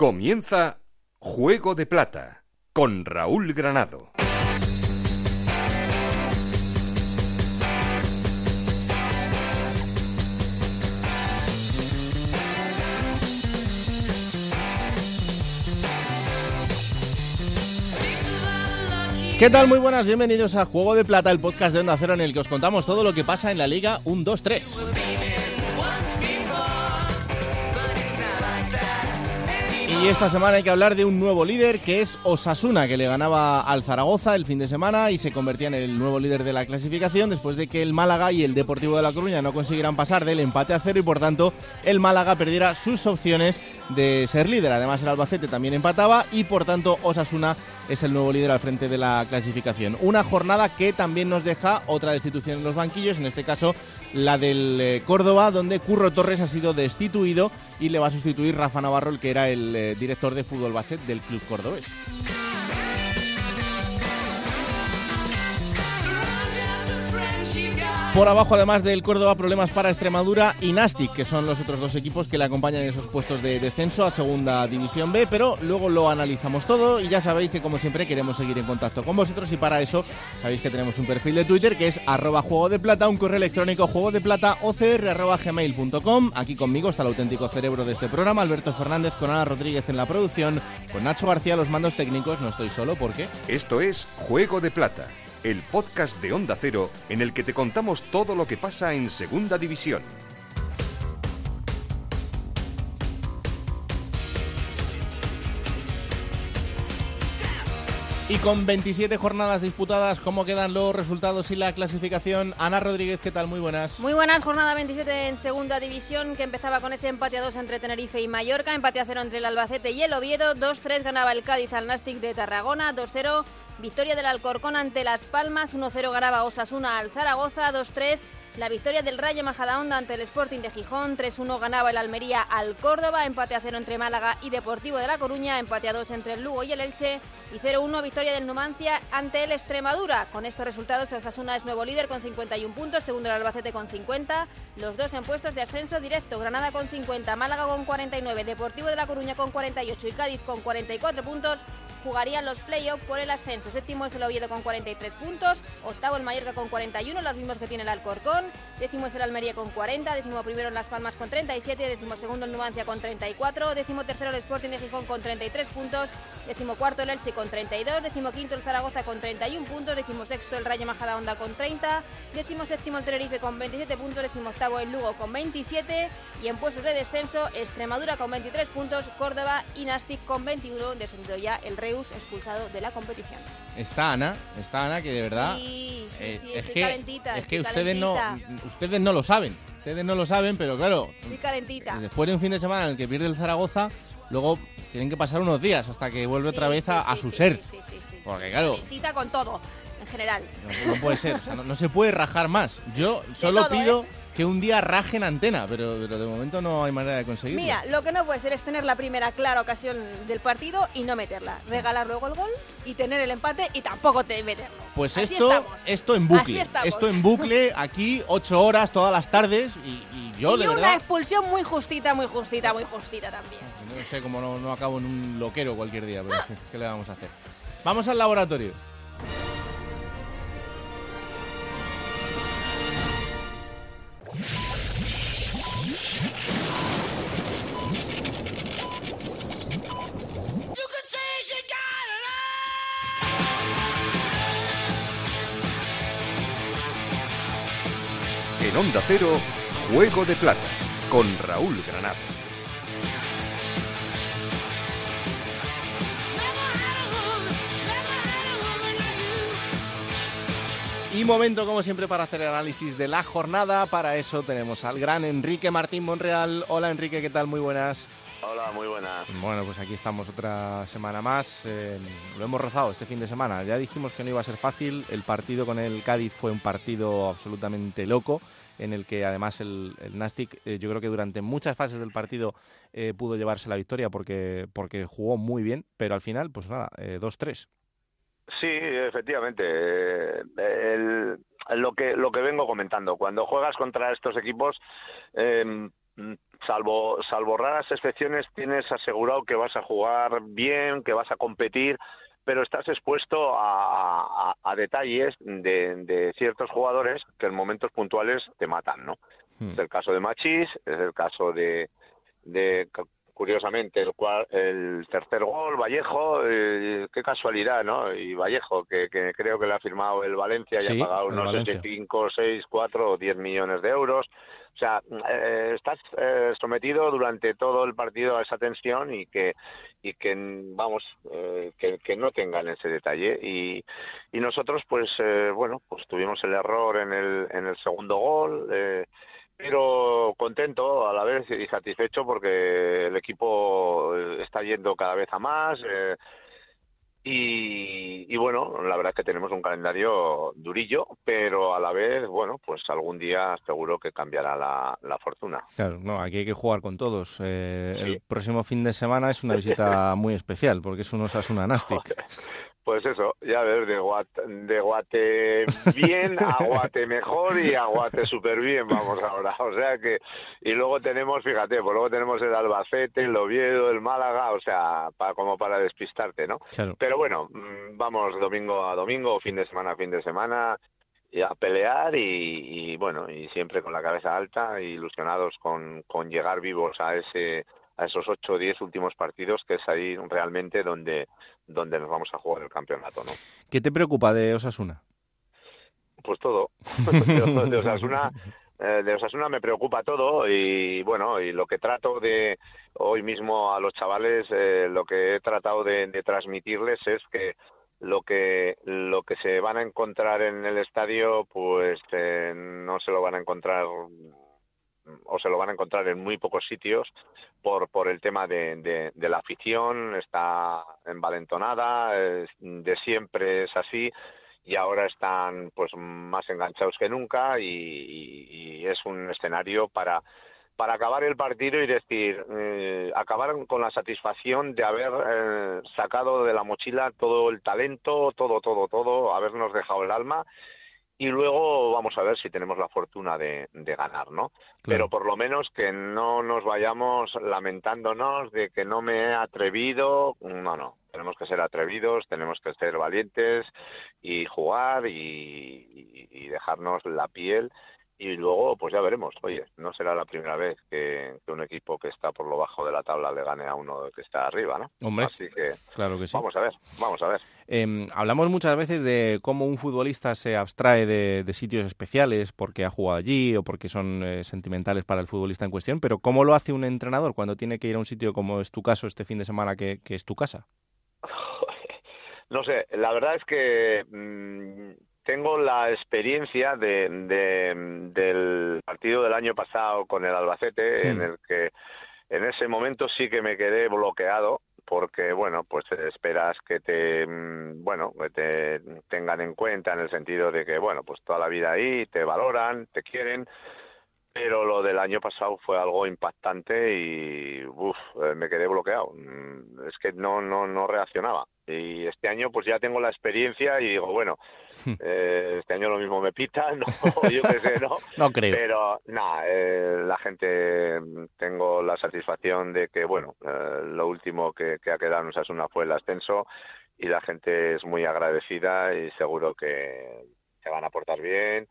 Comienza Juego de Plata con Raúl Granado. ¿Qué tal? Muy buenas, bienvenidos a Juego de Plata, el podcast de Onda Cero en el que os contamos todo lo que pasa en la Liga 1-2-3. Y esta semana hay que hablar de un nuevo líder que es Osasuna, que le ganaba al Zaragoza el fin de semana y se convertía en el nuevo líder de la clasificación después de que el Málaga y el Deportivo de La Coruña no consiguieran pasar del empate a cero y por tanto el Málaga perdiera sus opciones de ser líder. Además el Albacete también empataba y por tanto Osasuna es el nuevo líder al frente de la clasificación. Una jornada que también nos deja otra destitución en los banquillos, en este caso la del eh, Córdoba, donde Curro Torres ha sido destituido y le va a sustituir Rafa Navarro, el que era el eh, director de fútbol base del club cordobés. Por abajo, además del Córdoba, problemas para Extremadura y Nastic, que son los otros dos equipos que le acompañan en esos puestos de descenso a Segunda División B, pero luego lo analizamos todo y ya sabéis que como siempre queremos seguir en contacto con vosotros y para eso sabéis que tenemos un perfil de Twitter que es arroba juego de plata, un correo electrónico juego de plata. Aquí conmigo está el auténtico cerebro de este programa, Alberto Fernández con Ana Rodríguez en la producción, con Nacho García los mandos técnicos, no estoy solo porque... Esto es Juego de Plata el podcast de Onda Cero en el que te contamos todo lo que pasa en Segunda División. Y con 27 jornadas disputadas, ¿cómo quedan los resultados y la clasificación? Ana Rodríguez, ¿qué tal? Muy buenas. Muy buenas, jornada 27 en segunda división, que empezaba con ese empate a 2 entre Tenerife y Mallorca, empate a 0 entre el Albacete y el Oviedo, 2-3 ganaba el Cádiz al Nastic de Tarragona, 2-0 victoria del Alcorcón ante Las Palmas, 1-0 ganaba Osasuna al Zaragoza, 2-3 la victoria del Rayo Majadahonda ante el Sporting de Gijón, 3-1 ganaba el Almería al Córdoba, empate a 0 entre Málaga y Deportivo de La Coruña, empate a 2 entre el Lugo y el Elche y 0-1 victoria del Numancia ante el Extremadura. Con estos resultados Osasuna es nuevo líder con 51 puntos, segundo el Albacete con 50, los dos en puestos de ascenso directo, Granada con 50, Málaga con 49, Deportivo de La Coruña con 48 y Cádiz con 44 puntos jugarían los playoffs por el ascenso. Séptimo es el Oviedo con 43 puntos, octavo el Mallorca con 41, los mismos que tiene el Alcorcón, décimo es el Almería con 40, décimo primero en Las Palmas con 37, décimo segundo el Numancia con 34, décimo tercero el Sporting de Gijón con 33 puntos, décimo cuarto el Elche con 32, décimo quinto el Zaragoza con 31 puntos, décimo sexto el Rayo Majadahonda con 30, décimo séptimo el Tenerife con 27 puntos, décimo octavo el Lugo con 27 y en puestos de descenso Extremadura con 23 puntos, Córdoba y Nastic con 21, descendido ya el Reus expulsado de la competición. Está Ana, está Ana que de verdad Sí, sí, eh, sí, es estoy que calentita, es que ustedes no ustedes no lo saben, ustedes no lo saben, pero claro, Estoy calentita. después de un fin de semana en el que pierde el Zaragoza, luego tienen que pasar unos días hasta que vuelve otra vez sí, a, su ser. sí, sí, sí, sí. Porque claro, Calentita con todo, en general. no, no puede ser, o sea, no, no se puede rajar más. Yo solo todo, pido ¿eh? que un día rajen antena, pero, pero de momento no hay manera de conseguirlo. Mira, lo que no puede ser es tener la primera clara ocasión del partido y no meterla. Regalar luego el gol y tener el empate y tampoco te meterlo. Pues Así esto, estamos. esto en bucle, esto en bucle, aquí ocho horas todas las tardes y, y yo y de una verdad expulsión muy justita, muy justita, muy justita también. no sé cómo no, no acabo en un loquero cualquier día, pero en fin, ¿qué le vamos a hacer? Vamos al laboratorio. En Onda Cero, Juego de Plata con Raúl Granado. Y momento, como siempre, para hacer el análisis de la jornada. Para eso tenemos al gran Enrique Martín Monreal. Hola Enrique, ¿qué tal? Muy buenas. Hola, muy buenas. Bueno, pues aquí estamos otra semana más. Eh, lo hemos rozado este fin de semana. Ya dijimos que no iba a ser fácil. El partido con el Cádiz fue un partido absolutamente loco, en el que además el, el Nastic, eh, yo creo que durante muchas fases del partido eh, pudo llevarse la victoria porque, porque jugó muy bien, pero al final, pues nada, eh, 2-3. Sí, efectivamente. eh, lo que lo que vengo comentando, cuando juegas contra estos equipos, eh, mm, salvo, salvo raras excepciones, tienes asegurado que vas a jugar bien, que vas a competir, pero estás expuesto a, detalles de, ciertos jugadores que en momentos puntuales te matan, ¿no? Hmm. Es el caso de Machís, es el caso de, de curiosamente, el, el tercer gol, Vallejo, eh, qué casualidad, ¿no? Y Vallejo, que, creo que le ha firmado el Valencia y ha pagado unos 5, 6, 4 o 10 millones de euros. O sea, eh, estás eh, sometido durante todo el partido a esa tensión y que, y que vamos, que, que, no tengan ese detalle. Y, y nosotros, pues, bueno, pues tuvimos el error en el, en el segundo gol. Eh, pero contento a la vez y satisfecho porque el equipo eh, está yendo cada vez a más. Eh, y, bueno, la verdad es que tenemos un calendario durillo, pero a la vez, bueno, pues algún día seguro que cambiará la, fortuna. Claro, no, aquí hay que jugar con todos. Eh, el próximo fin de semana es una visita muy especial porque es un Osasuna Nastic. Pues eso, ya ves, de guate, de guate bien a guate mejor y a guate súper bien, vamos ahora. O sea que, y luego tenemos, fíjate, pues luego tenemos el Albacete, el Oviedo, el Málaga, o sea, para, como para despistarte, ¿no? Pero bueno, mm, vamos domingo a domingo, fin de semana a fin de semana, y a pelear y, y bueno, y siempre con la cabeza alta, ilusionados con, con llegar vivos a ese a esos ocho o diez últimos partidos, que es ahí realmente donde, donde nos vamos a jugar el campeonato. ¿no? ¿Qué te preocupa de Osasuna? Pues todo. de, Osasuna, eh, de Osasuna me preocupa todo y bueno, y lo que trato de hoy mismo a los chavales, eh, lo que he tratado de, transmitirles es que lo que lo que se van a encontrar en el estadio pues eh, no se lo van a encontrar o se lo van a encontrar en muy pocos sitios por, por el tema de, de, la afición, está envalentonada, de siempre es así y ahora están pues más enganchados que nunca y, es un escenario para para acabar el partido y decir eh, acabar con la satisfacción de haber eh, sacado de la mochila todo el talento todo todo todo habernos dejado el alma y luego vamos a ver si tenemos la fortuna de, ganar, ¿no? Pero por lo menos que no nos vayamos lamentándonos de que no me he atrevido, no, no, tenemos que ser atrevidos, tenemos que ser valientes y jugar y dejarnos la piel y luego pues ya veremos. Oye no será la primera vez que, un equipo que está por lo bajo de la tabla le gane a uno que está arriba no Hombre, así que claro que sí. vamos a ver vamos a ver. Em, hablamos muchas veces de cómo un futbolista se abstrae de, sitios especiales porque ha jugado allí o porque son eh, sentimentales para el futbolista en cuestión pero cómo lo hace un entrenador cuando tiene que ir a un sitio como es tu caso este fin de semana que, es tu casa no sé la verdad es que mm, tengo la experiencia de, del partido del año pasado con el Albacete, en el que en ese momento sí que me quedé bloqueado porque bueno pues esperas que te mm, bueno que te tengan en cuenta en el sentido de que bueno pues toda la vida ahí te valoran te quieren pero lo del año pasado fue algo impactante y uf, eh, me quedé bloqueado. Mm, es que no no no reaccionaba. Y este año pues ya tengo la experiencia y digo bueno hmm. eh, este año lo mismo me pita no yo qué sé no no creo. Pero nada eh, la gente tengo la satisfacción de que bueno lo último que, que ha quedado en Osasuna fue el ascenso y la gente es muy agradecida y seguro que se van a portar bien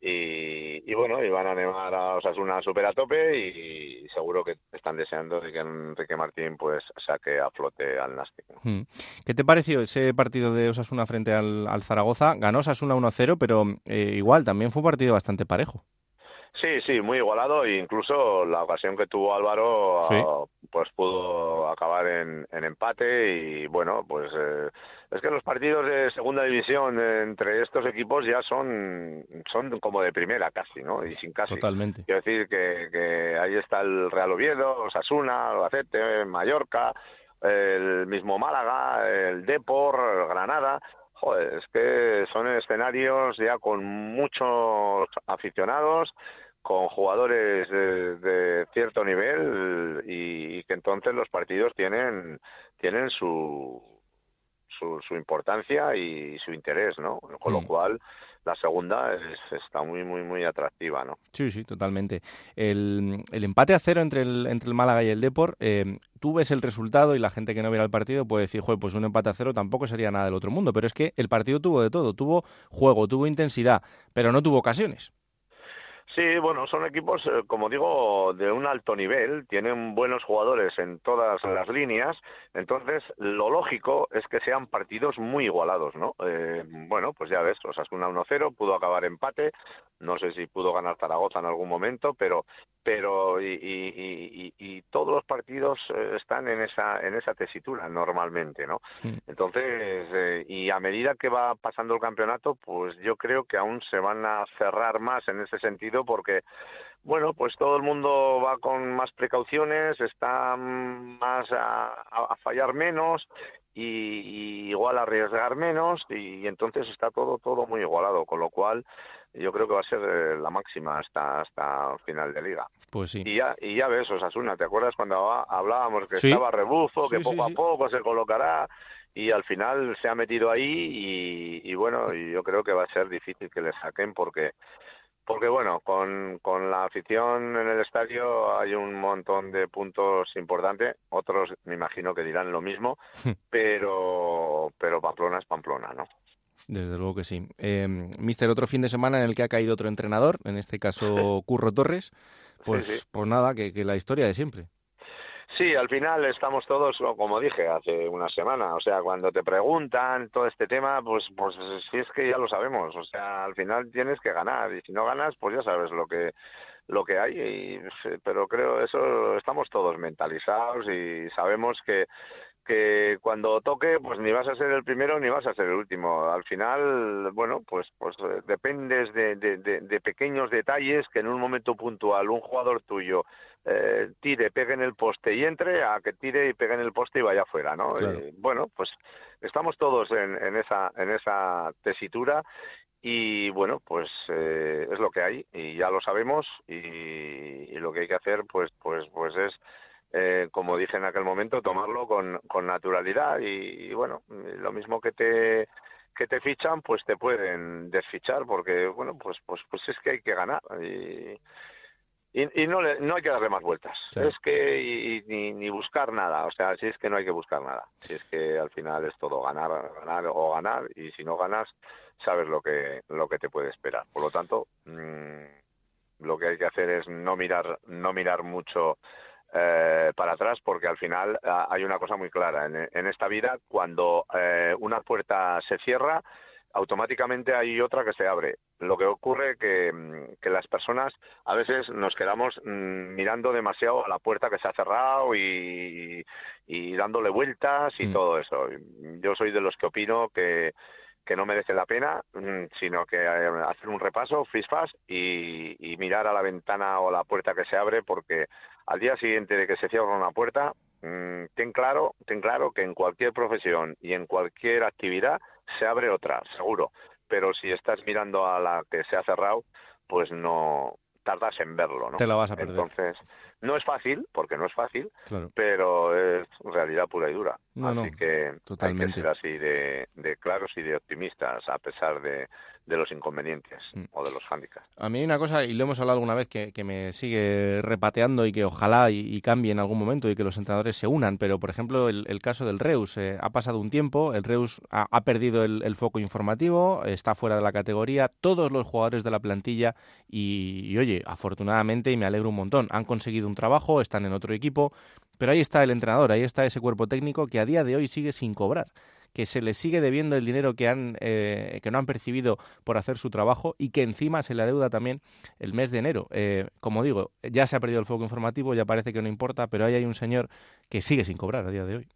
y, bueno, y van a animar a Osasuna super a tope y, seguro que están deseando que Enrique Martín pues saque a flote al Nastic. Hmm. ¿Qué te pareció ese partido de Osasuna frente al, Zaragoza? Ganó Osasuna 1-0, pero eh, igual también fue un partido bastante parejo. Sí, sí, muy igualado e incluso la ocasión que tuvo Álvaro ah, pues pudo acabar en, empate y bueno, pues eh, es que los partidos de segunda división entre estos equipos ya son son como de primera casi, ¿no? Y sin casi. Totalmente. Quiero decir que, que ahí está el Real Oviedo, Osasuna, Albacete, Mallorca, el mismo Málaga, el Depor, Granada. Joder, es que son escenarios ya con muchos aficionados con jugadores de, cierto nivel y, que entonces los partidos tienen tienen su su, importancia y su interés, ¿no? Con lo mm. cual la segunda está muy, muy, muy atractiva, ¿no? Sí, sí, totalmente. El, empate a cero entre el, entre el Málaga y el Depor, eh, tú ves el resultado y la gente que no viera el partido puede decir, Joder, pues un empate a cero tampoco sería nada del otro mundo, pero es que el partido tuvo de todo, tuvo juego, tuvo intensidad, pero no tuvo ocasiones. Sí, bueno, son equipos, eh, como digo, de un alto nivel, tienen buenos jugadores en todas las líneas, entonces lo lógico es que sean partidos muy igualados, ¿no? Eh, bueno, pues ya ves, Osasuna 1-0, pudo acabar empate, no sé si pudo ganar Zaragoza en algún momento, pero pero y, y, y, todos los partidos eh, están en esa en esa tesitura normalmente, ¿no? Entonces, eh, y a medida que va pasando el campeonato, pues yo creo que aún se van a cerrar más en ese sentido porque bueno, pues todo el mundo va con más precauciones, está más a, a fallar menos y, igual a arriesgar menos y, entonces está todo todo muy igualado, con lo cual yo creo que va a ser eh, la máxima hasta hasta final de liga. Pues sí. Y ya, y ya ves, Osasuna, ¿te acuerdas cuando hablábamos que estaba rebufo, que poco a poco se colocará? Y al final se ha metido ahí y, y bueno, yo creo que va a ser difícil que le saquen porque porque bueno, con, con la afición en el estadio hay un montón de puntos importantes, otros me imagino que dirán lo mismo, pero, pero Pamplona es Pamplona, ¿no? Desde luego que sí. Eh, mister, otro fin de semana en el que ha caído otro entrenador, en este caso Curro Torres, pues, pues nada, que, que la historia de siempre. Sí, al final estamos todos, como dije hace una semana, o sea, cuando te preguntan todo este tema, pues, pues si es que ya lo sabemos, o sea, al final tienes que ganar. Y si no ganas, pues ya sabes lo que lo que hay, y, pero creo eso estamos todos mentalizados y sabemos que que cuando toque, pues ni vas a ser el primero ni vas a ser el último. Al final, bueno, pues, pues eh, dependes de, de, pequeños detalles que en un momento puntual un jugador tuyo eh, tire, pegue en el poste y entre, a que tire y pegue en el poste y vaya afuera, ¿no? bueno, pues estamos todos en, en, esa, en esa tesitura y bueno, pues eh, es lo que hay y ya lo sabemos y, y, lo que hay que hacer, pues, pues, pues es eh, como dije en aquel momento, tomarlo con, con naturalidad y, bueno, lo mismo que te que te fichan, pues te pueden desfichar porque bueno, pues pues pues es que hay que ganar y y, no, no hay que darle más vueltas. Es que ni, ni buscar nada. O sea, si es que no hay que buscar nada. Si es que al final es todo ganar, ganar o ganar. Y si no ganas, sabes lo que, lo que te puede esperar. Por lo tanto, mmm, lo que hay que hacer es no mirar, no mirar mucho eh, para atrás porque al final ah, hay una cosa muy clara. En, esta vida cuando eh, una puerta se cierra automáticamente hay otra que se abre. Lo que ocurre que, mm, que las personas a veces nos quedamos mm, mirando demasiado a la puerta que se ha cerrado y, y dándole vueltas y mm. todo eso. Yo soy de los que opino que que no merece la pena, sino que eh, hacer un repaso, fisfas y, y mirar a la ventana o la puerta que se abre, porque al día siguiente de que se cierra una puerta, mm, ten claro, ten claro que en cualquier profesión y en cualquier actividad se abre otra, seguro. Pero si estás mirando a la que se ha cerrado, pues no tardas en verlo, ¿no? Te la vas a perder. Entonces, no es fácil, porque no es fácil, pero es realidad pura y dura. así que totalmente. hay que ser así de, de claros y de optimistas, a pesar de, de los inconvenientes mm. o de los hándicaps. A mí hay una cosa, y lo hemos hablado alguna vez, que, que me sigue repateando y que ojalá y, cambie en algún momento y que los entrenadores se unan, pero por ejemplo el, el caso del Reus, eh, ha pasado un tiempo, el Reus ha, ha perdido el, el, foco informativo, está fuera de la categoría, todos los jugadores de la plantilla y, y oye, afortunadamente, y me alegro un montón, han conseguido un trabajo, están en otro equipo, pero ahí está el entrenador, ahí está ese cuerpo técnico que a día de hoy sigue sin cobrar que se les sigue debiendo el dinero que, han, eh, que no han percibido por hacer su trabajo y que encima se le adeuda también el mes de enero. Eh, como digo, ya se ha perdido el foco informativo, ya parece que no importa, pero ahí hay un señor que sigue sin cobrar a día de hoy.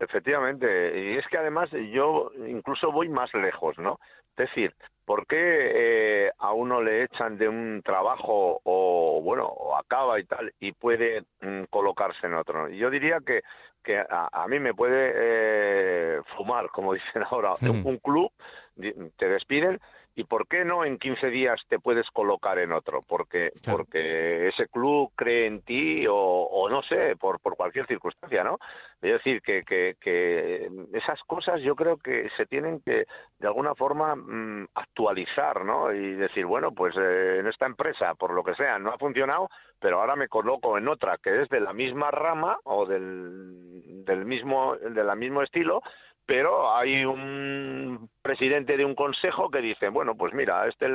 Efectivamente, y es que además yo incluso voy más lejos, ¿no? Es decir, ¿por qué eh, a uno le echan de un trabajo o, bueno, o acaba y tal, y puede mm, colocarse en otro? Yo diría que que a, mí me puede eh, fumar, como dicen ahora, un, club te despiden ¿Y por qué no en 15 días te puedes colocar en otro? Porque, porque ese club cree en ti o, no sé, por, por cualquier circunstancia, ¿no? Es decir, que, que, esas cosas yo creo que se tienen que, de alguna forma, mm, actualizar, ¿no? Y decir, bueno, pues eh, en esta empresa, por lo que sea, no ha funcionado, pero ahora me coloco en otra que es de la misma rama o del, del mismo, de la mismo estilo, pero hay un presidente de un consejo que dice, bueno, pues mira, este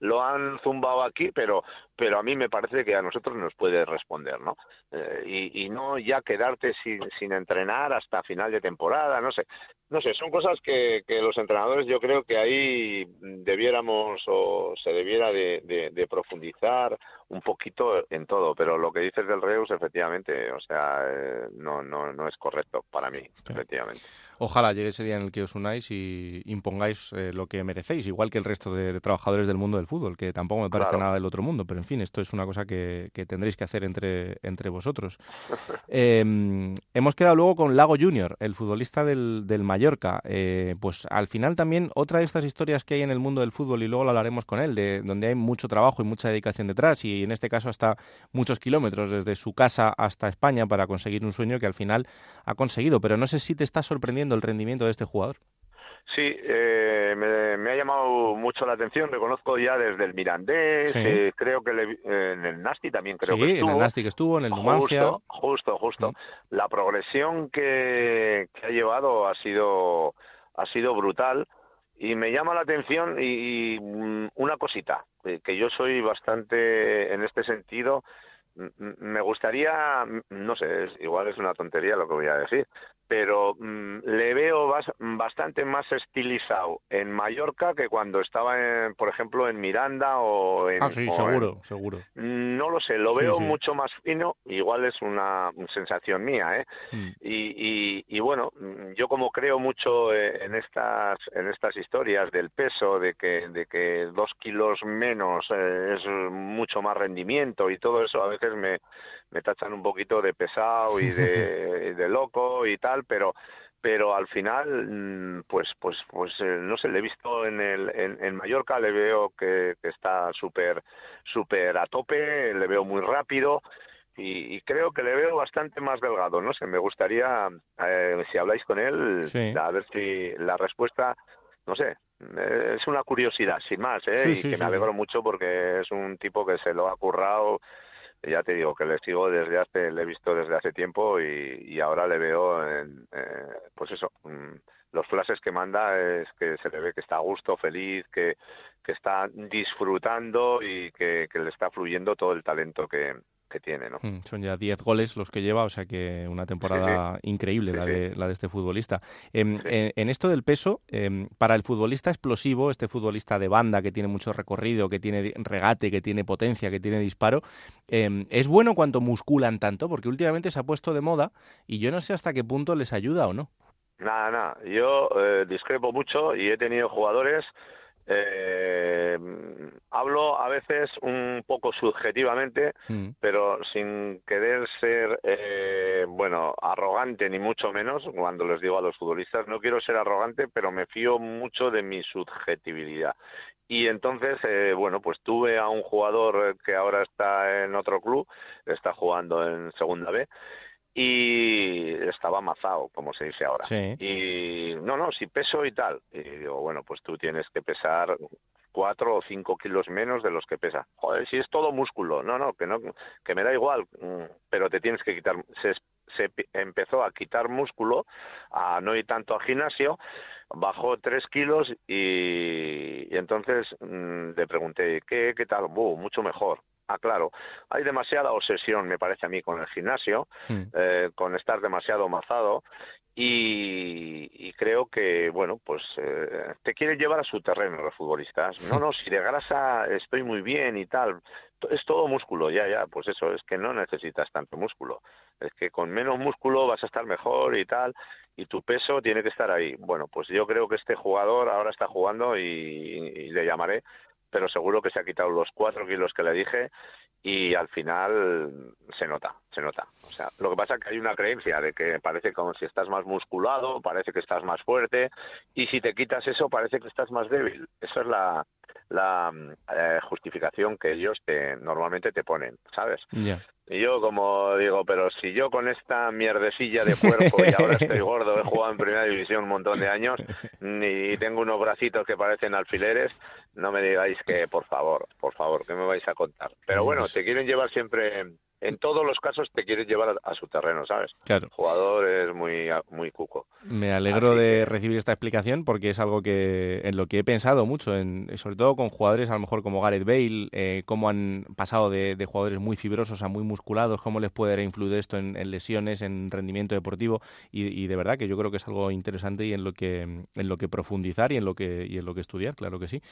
lo han zumbado aquí, pero pero a mí me parece que a nosotros nos puede responder, ¿no? Eh, y, no ya quedarte sin, sin entrenar hasta final de temporada, no sé. No sé, son cosas que, que los entrenadores yo creo que ahí debiéramos o se debiera de, de, profundizar un poquito en todo, pero lo que dices del Reus, efectivamente, o sea, eh, no, no, no es correcto para mí, efectivamente. Ojalá llegue ese día en el que os unáis y impongáis eh, lo que merecéis, igual que el resto de, trabajadores del mundo del fútbol, que tampoco me parece nada del otro mundo, pero en fin, esto es una cosa que, tendréis que hacer entre, entre vosotros. Em, hemos quedado luego con Lago Junior, el futbolista del, del Mallorca. Eh, pues al final también otra de estas historias que hay en el mundo del fútbol, y luego lo hablaremos con él, de donde hay mucho trabajo y mucha dedicación detrás, y en este caso hasta muchos kilómetros desde su casa hasta España para conseguir un sueño que al final ha conseguido. Pero no sé si te está sorprendiendo el rendimiento de este jugador. Sí, eh, me, ha llamado mucho la atención. Reconozco ya desde el Mirandés, eh, creo que en el Nasti también creo que estuvo. en el Nasti que estuvo, en el Numancia. Justo, justo, justo. Mm. La progresión que, ha llevado ha sido, ha sido brutal y me llama la atención y, mm, una cosita, que yo soy bastante en este sentido me gustaría, no sé, igual es una tontería lo que voy a decir, pero mm, le veo bastante más estilizado en Mallorca que cuando estaba, en, por ejemplo, en Miranda o en... Ah, sí, seguro, seguro. No lo sé, lo veo mucho más fino, igual es una sensación mía, ¿eh? Mm. Y, y, bueno, yo como creo mucho eh, en estas, en estas historias del peso, de que, de que dos kilos menos eh, es mucho más rendimiento y todo eso, a veces me, me tachan un poquito de pesado y de, de loco y tal, pero pero al final mm, pues pues pues eh, no sé le he visto en el en, Mallorca le veo que, está súper súper a tope le veo muy rápido y, creo que le veo bastante más delgado. No sé me gustaría eh, si habláis con él a ver si la respuesta no sé es una curiosidad sin más ¿eh? y que me alegro mucho porque es un tipo que se lo ha currado ya te digo que le sigo desde hace, le he visto desde hace tiempo y, ahora le veo, en, eh, pues eso, mm, los flashes que manda es que se le ve que está a gusto, feliz, que, que está disfrutando y que le está fluyendo todo el talento que, tiene. ¿no? Mm, son ya 10 goles los que lleva, o sea que una temporada increíble la, de, la de este futbolista. Em, en, esto del peso, em, para el futbolista explosivo, este futbolista de banda que tiene mucho recorrido, que tiene regate, que tiene potencia, que tiene disparo, em, ¿es bueno cuando musculan tanto? Porque últimamente se ha puesto de moda y yo no sé hasta qué punto les ayuda o no. Nada, nada. Yo eh, discrepo mucho y he tenido jugadores eh, hablo a veces un poco subjetivamente, mm. pero sin querer ser, eh, bueno, arrogante ni mucho menos cuando les digo a los futbolistas, no quiero ser arrogante, pero me fío mucho de mi subjetividad. Y entonces, eh, bueno, pues tuve a un jugador que ahora está en otro club, está jugando en Segunda B, y estaba amazado, como se dice ahora. Y no, no, si peso y tal. Y digo, bueno, pues tú tienes que pesar cuatro o cinco kilos menos de los que pesa. Joder, si es todo músculo, no, no, que no, que me da igual, mm, pero te tienes que quitar. Se, se empezó a quitar músculo, a no ir tanto al gimnasio, bajó tres kilos y, entonces mm, le pregunté, ¿qué, qué tal? mucho mejor Ah, claro, hay demasiada obsesión, me parece a mí, con el gimnasio, hmm. eh, con estar demasiado mazado y, creo que, bueno, pues eh, te quiere llevar a su terreno los futbolistas. No, no, si de grasa estoy muy bien y tal, es todo músculo, ya, ya, pues eso, es que no necesitas tanto músculo. Es que con menos músculo vas a estar mejor y tal, y tu peso tiene que estar ahí. Bueno, pues yo creo que este jugador ahora está jugando y le llamaré pero seguro que se ha quitado los cuatro kilos que le dije y al final se nota, se nota. O sea, lo que pasa es que hay una creencia de que parece como si estás más musculado, parece que estás más fuerte y si te quitas eso parece que estás más débil. Esa es la, la eh, justificación que ellos te, normalmente te ponen, ¿sabes? Y yo como digo, pero si yo con esta mierdecilla de cuerpo y ahora estoy gordo, he jugado en primera división un montón de años y tengo unos bracitos que parecen alfileres, no me digáis que, por favor, por favor, que me vais a contar. Pero bueno, te quieren llevar siempre en todos los casos te quieres llevar a, su terreno, ¿sabes? Claro. El jugador es muy, muy cuco. Me alegro de recibir esta explicación porque es algo que en lo que he pensado mucho, en, sobre todo con jugadores a lo mejor como Gareth Bale, eh, cómo han pasado de, jugadores muy fibrosos a muy musculados, cómo les puede influir esto en, lesiones, en rendimiento deportivo y, de verdad que yo creo que es algo interesante y en lo que en lo que profundizar y en lo que y en lo que estudiar, claro que sí.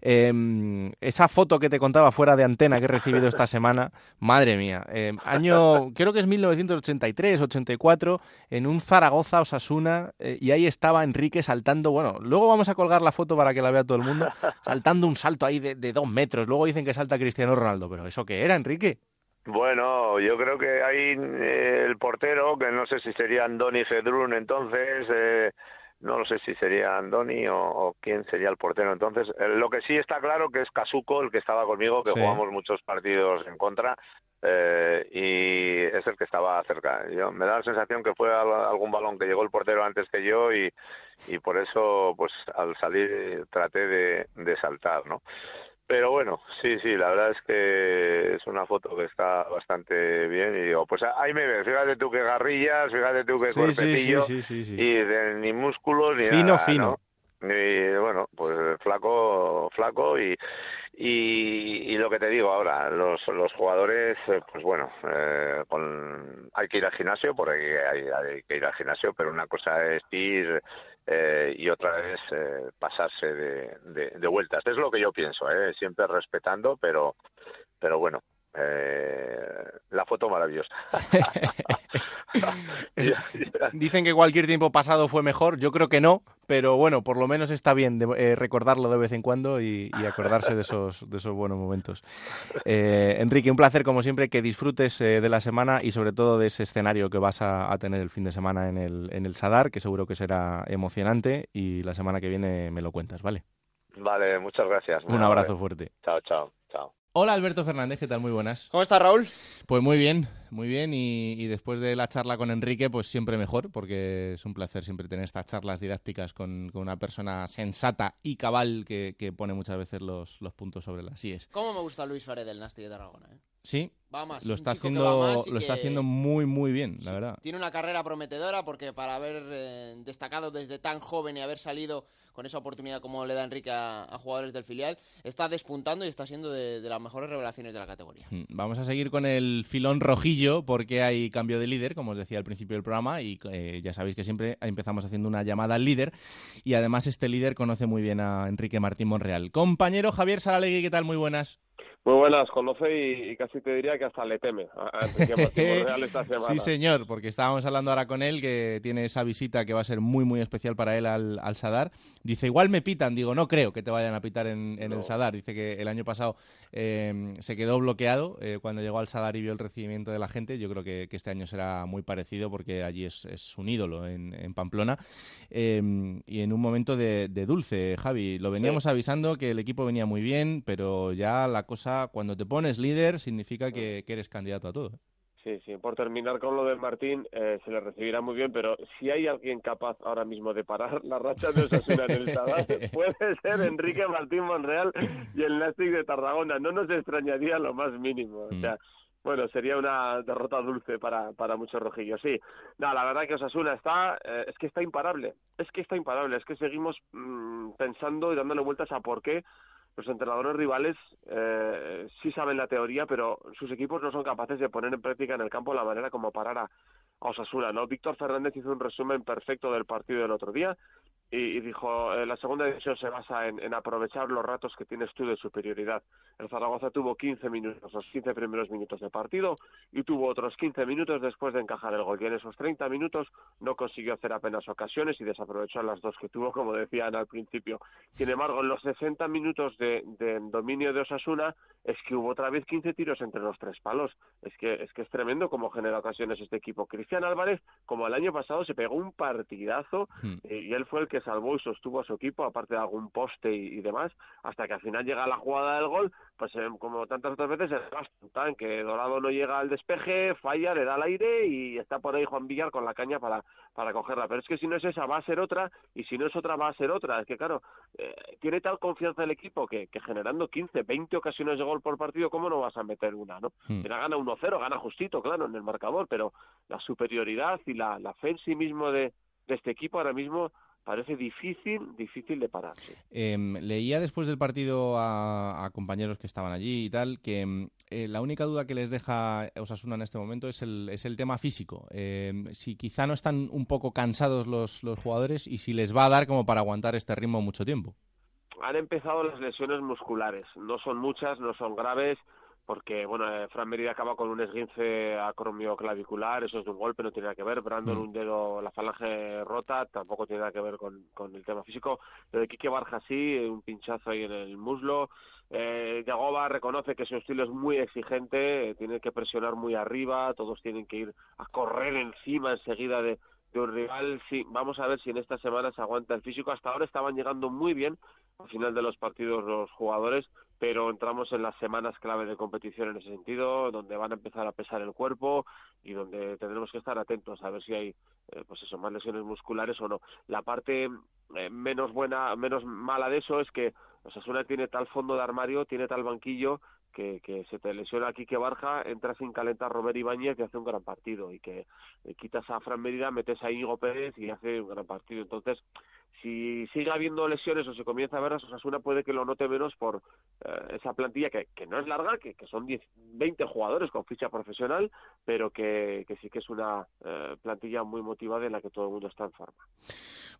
Em, esa foto que te contaba fuera de antena que he recibido esta semana, madre mía. Eh, año, creo que es 1983, 84, en un Zaragoza Osasuna, eh, y ahí estaba Enrique saltando, bueno, luego vamos a colgar la foto para que la vea todo el mundo, saltando un salto ahí de, dos metros, luego dicen que salta Cristiano Ronaldo, pero ¿eso qué era, Enrique? Bueno, yo creo que ahí eh, el portero, que no sé si sería Andoni Fedrun entonces, no lo sé si sería Andoni o, quién sería el portero. Entonces, eh, lo que sí está claro que es Casuco, el que estaba conmigo, que jugamos muchos partidos en contra, eh, y es el que estaba cerca. Yo, me da la sensación que fue algún balón que llegó el portero antes que yo y, y por eso, pues al salir traté de, de saltar, ¿no? Pero bueno, sí, sí, la verdad es que es una foto que está bastante bien y digo, pues ahí me ves, fíjate tú que garrillas, fíjate tú que cuerpecillo y ni músculos ni fino, nada. Fino, fino. Y bueno, pues flaco, flaco y, y, lo que te digo ahora, los, los jugadores, eh, pues bueno, eh, con, hay que ir al gimnasio, porque hay, hay, que ir al gimnasio, pero una cosa es ir eh, y otra es eh, pasarse de, de, de, vueltas. Es lo que yo pienso, eh, siempre respetando, pero, pero bueno, eh, la foto maravillosa. Dicen que cualquier tiempo pasado fue mejor, yo creo que no, pero bueno, por lo menos está bien eh, recordarlo de vez en cuando y, acordarse de esos, de esos buenos momentos. Eh, Enrique, un placer como siempre que disfrutes de la semana y sobre todo de ese escenario que vas a, tener el fin de semana en el, en el Sadar, que seguro que será emocionante y la semana que viene me lo cuentas, ¿vale? Vale, muchas gracias. Un abrazo fuerte. Chao, chao, chao. Hola Alberto Fernández, ¿qué tal? Muy buenas. ¿Cómo estás, Raúl? Pues muy bien, muy bien. Y, después de la charla con Enrique, pues siempre mejor, porque es un placer siempre tener estas charlas didácticas con, una persona sensata y cabal que, pone muchas veces los, puntos sobre las IES. ¿Cómo me gusta Luis Suárez del Nasti de Tarragona? Eh? Sí, va más, lo está haciendo, lo está haciendo muy muy bien, la verdad. Tiene una carrera prometedora porque para haber eh, destacado desde tan joven y haber salido con esa oportunidad como le da Enrique a, jugadores del filial, está despuntando y está siendo de, las mejores revelaciones de la categoría. Mm, vamos a seguir con el filón rojillo porque hay cambio de líder, como os decía al principio del programa, y eh, ya sabéis que siempre empezamos haciendo una llamada al líder, y además este líder conoce muy bien a Enrique Martín Monreal. Compañero Javier Saralegui, ¿qué tal? Muy buenas. Muy buenas, conoce y, casi te diría que hasta le teme a esta semana. Sí, señor, porque estábamos hablando ahora con él que tiene esa visita que va a ser muy, muy especial para él al, Sadar. Dice, igual me pitan. Digo, no creo que te vayan a pitar en, el Sadar. Dice que el año pasado eh, se quedó bloqueado eh, cuando llegó al Sadar y vio el recibimiento de la gente. Yo creo que, este año será muy parecido porque allí es, un ídolo en, Pamplona. Eh, y en un momento de, de dulce, Javi. Lo veníamos avisando que el equipo venía muy bien, pero ya la cosa cuando te pones líder, significa que, eres candidato a todo. Sí, sí, por terminar con lo del Martín, eh, se le recibirá muy bien, pero si hay alguien capaz ahora mismo de parar la racha de Osasuna en el Sadar, puede ser Enrique Martín Monreal y el Nastic de Tarragona. No nos extrañaría lo más mínimo. O mm. sea, bueno, sería una derrota dulce para, para muchos rojillos, sí. No, la verdad que Osasuna está, eh, es que está imparable, es que está imparable, es que seguimos mm, pensando y dándole vueltas a por qué los entrenadores rivales eh, sí saben la teoría, pero sus equipos no son capaces de poner en práctica en el campo la manera como parar a, Osasuna. ¿no? Víctor Fernández hizo un resumen perfecto del partido del otro día y, dijo, eh, la segunda división se basa en, aprovechar los ratos que tienes tú de superioridad. El Zaragoza tuvo 15 minutos, los 15 primeros minutos de partido, y tuvo otros 15 minutos después de encajar el gol. Y en esos 30 minutos no consiguió hacer apenas ocasiones y desaprovechó las dos que tuvo, como decían al principio. Sin embargo, en los 60 minutos de, dominio de Osasuna es que hubo otra vez 15 tiros entre los tres palos. Es que es, que es tremendo cómo genera ocasiones este equipo. Cristian Álvarez, como el año pasado, se pegó un partidazo hmm. eh, y él fue el que salvó y sostuvo a su equipo, aparte de algún poste y, demás, hasta que al final llega la jugada del gol, pues eh, como tantas otras veces, el que Dorado no llega al despeje, falla, le da el aire y está por ahí Juan Villar con la caña para, para cogerla. Pero es que si no es esa, va a ser otra, y si no es otra, va a ser otra. Es que claro, eh, tiene tal confianza el equipo que, que, generando 15, 20 ocasiones de gol por partido, ¿cómo no vas a meter una, no? Hmm. gana 1-0, gana justito, claro, en el marcador, pero la superioridad y la, la fe en sí mismo de, de este equipo ahora mismo parece difícil, difícil de pararse. Em, leía después del partido a, compañeros que estaban allí y tal que em, eh, la única duda que les deja Osasuna en este momento es el, es el tema físico. Em, si quizá no están un poco cansados los, los jugadores y si les va a dar como para aguantar este ritmo mucho tiempo. Han empezado las lesiones musculares, no son muchas, no son graves porque bueno, eh, Fran Merida acaba con un esguince acromioclavicular, eso es de un golpe, no tiene nada que ver, Brandon mm. un dedo, la falange rota, tampoco tiene nada que ver con, con el tema físico, lo de Kike Barja sí, un pinchazo ahí en el muslo, eh, Yagoba reconoce que su estilo es muy exigente, tiene que presionar muy arriba, todos tienen que ir a correr encima enseguida de, de un rival, sí, vamos a ver si en esta semana se aguanta el físico, hasta ahora estaban llegando muy bien al final de los partidos los jugadores, pero entramos en las semanas clave de competición en ese sentido, donde van a empezar a pesar el cuerpo y donde tendremos que estar atentos a ver si hay, eh, pues eso, más lesiones musculares o no. La parte eh, menos buena, menos mala de eso es que Osasuna tiene tal fondo de armario, tiene tal banquillo que, que se te lesiona aquí que Barja, entra sin calentar Robert Ibáñez que hace un gran partido y que eh, quitas a Fran Mérida, metes a Íñigo Pérez y hace un gran partido. Entonces, si sigue habiendo lesiones o se comienza a ver verlas, Osasuna puede que lo note menos por eh, esa plantilla que, que, no es larga, que, que son 10, 20 jugadores con ficha profesional, pero que, que sí que es una eh, plantilla muy motivada en la que todo el mundo está en forma.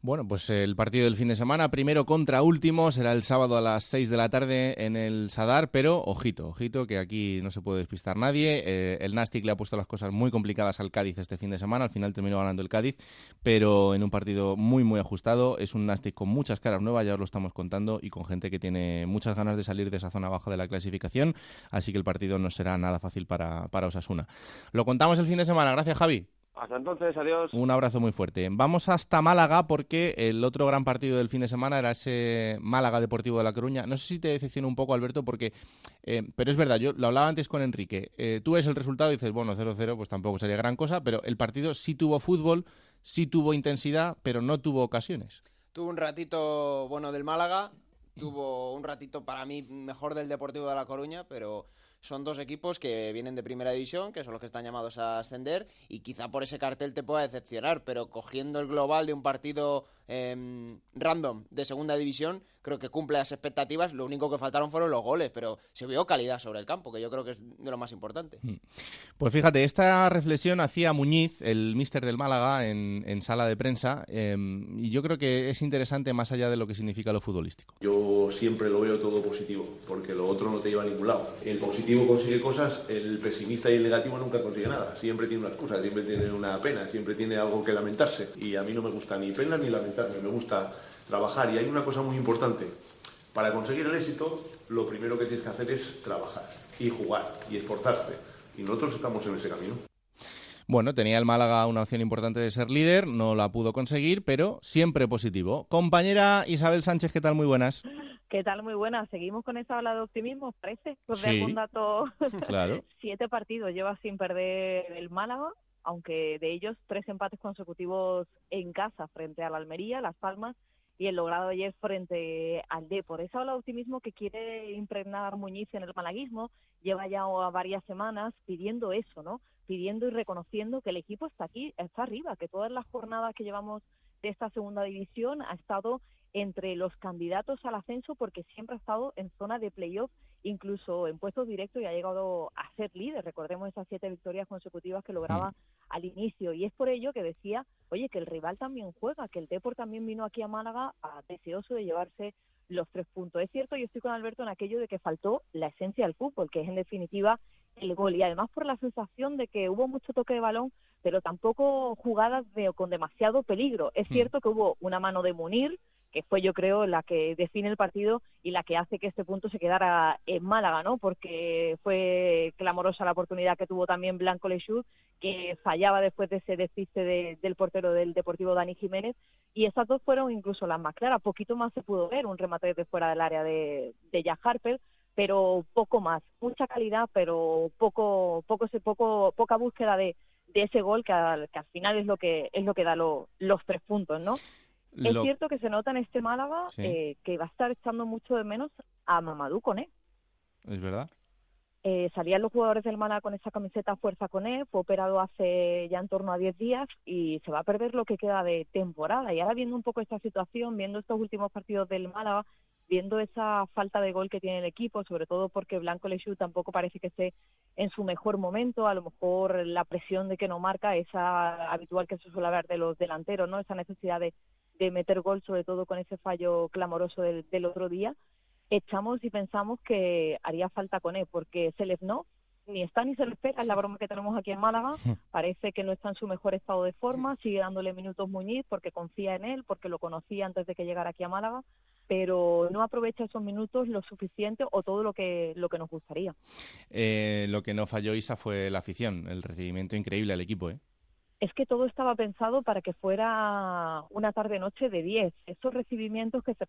Bueno, pues el partido del fin de semana, primero contra último, será el sábado a las 6 de la tarde en el Sadar, pero ojito, ojito, que aquí no se puede despistar nadie. Eh, el Nastic le ha puesto las cosas muy complicadas al Cádiz este fin de semana, al final terminó ganando el Cádiz, pero en un partido muy, muy ajustado. Es un Nastic con muchas caras nuevas, ya os lo estamos contando, y con gente que tiene muchas ganas de salir de esa zona baja de la clasificación, así que el partido no será nada fácil para, para Osasuna. Lo contamos el fin de semana, gracias Javi. Hasta entonces, adiós. Un abrazo muy fuerte. Vamos hasta Málaga porque el otro gran partido del fin de semana era ese Málaga Deportivo de La Coruña. No sé si te decepciona un poco, Alberto, porque, eh, pero es verdad, yo lo hablaba antes con Enrique. Eh, tú ves el resultado y dices, bueno, 0-0, pues tampoco sería gran cosa, pero el partido sí tuvo fútbol, sí tuvo intensidad, pero no tuvo ocasiones. Tuvo un ratito bueno del Málaga, tuvo un ratito para mí mejor del Deportivo de La Coruña, pero son dos equipos que vienen de primera división, que son los que están llamados a ascender, y quizá por ese cartel te pueda decepcionar, pero cogiendo el global de un partido em, random de segunda división, creo que cumple las expectativas. Lo único que faltaron fueron los goles, pero se vio calidad sobre el campo, que yo creo que es de lo más importante. Mm. Pues fíjate, esta reflexión hacía Muñiz, el míster del Málaga, en, sala de prensa, em, y yo creo que es interesante más allá de lo que significa lo futbolístico. Yo siempre lo veo todo positivo, porque lo otro no te lleva a ningún lado. El positivo consigue cosas, el pesimista y el negativo nunca consigue nada. Siempre tiene una excusa, siempre tiene una pena, siempre tiene algo que lamentarse. Y a mí no me gusta ni pena ni me gusta trabajar. Y hay una cosa muy importante. Para conseguir el éxito, lo primero que tienes que hacer es trabajar y jugar y esforzarte. Y nosotros estamos en ese camino. Bueno, tenía el Málaga una opción importante de ser líder, no la pudo conseguir, pero siempre positivo. Compañera Isabel Sánchez, ¿qué tal? Muy buenas. ¿Qué tal? Muy buenas. Seguimos con esa ola de optimismo, parece. Pues de algún dato. Claro. Siete partidos lleva sin perder el Málaga, aunque de ellos tres empates consecutivos en casa frente al Almería, Las Palmas y el logrado ayer frente al D. Por esa ola de optimismo que quiere impregnar Muñiz en el malaguismo, lleva ya varias semanas pidiendo eso, ¿no? Pidiendo y reconociendo que el equipo está aquí, está arriba, que todas las jornadas que llevamos de esta segunda división, ha estado entre los candidatos al ascenso porque siempre ha estado en zona de playoff, incluso en puestos directos y ha llegado a ser líder. Recordemos esas siete victorias consecutivas que lograba al inicio. Y es por ello que decía, oye, que el rival también juega, que el Depor también vino aquí a Málaga a, deseoso de llevarse los tres puntos. Es cierto, yo estoy con Alberto en aquello de que faltó la esencia del fútbol, que es en definitiva el gol. Y además por la sensación de que hubo mucho toque de balón, pero tampoco jugadas de, con demasiado peligro. Es mm. cierto que hubo una mano de Munir, fue yo creo la que define el partido y la que hace que este punto se quedara en Málaga, ¿no? Porque fue clamorosa la oportunidad que tuvo también Blanco Lechut, que fallaba después de ese despiste del portero del Deportivo Dani Jiménez, y esas dos fueron incluso las más claras. Poquito más se pudo ver, un remate de fuera del área de, de Jack Harper, pero poco más, mucha calidad, pero poco, poco, poco, poca búsqueda de, de ese gol que al, que al final es lo que es lo que da los tres puntos, ¿no? Es cierto que se nota en este Málaga eh, que va a estar echando mucho de menos a Mamadou Coné. Es verdad. Eh, salían los jugadores del Málaga con esa camiseta Fuerza Coné, fue operado hace ya en torno a 10 días y se va a perder lo que queda de temporada. Y ahora viendo un poco esta situación, viendo estos últimos partidos del Málaga, viendo esa falta de gol que tiene el equipo, sobre todo porque Blanco Lechú tampoco parece que esté en su mejor momento, a lo mejor la presión de que no marca, esa habitual que se suele hablar de los delanteros, ¿no? Esa necesidad de, de meter gol, sobre todo con ese fallo clamoroso del, del otro día, echamos y pensamos que haría falta con él, porque se les no, ni está ni se le espera, es la broma que tenemos aquí en Málaga, parece que no está en su mejor estado de forma, sigue dándole minutos Muñiz porque confía en él, porque lo conocía antes de que llegara aquí a Málaga, pero no aprovecha esos minutos lo suficiente o todo lo que, lo que nos gustaría. Eh, lo que no falló Isa fue la afición, el recibimiento increíble al equipo, ¿eh? Es que todo estaba pensado para que fuera una tarde-noche de 10. Esos recibimientos que se,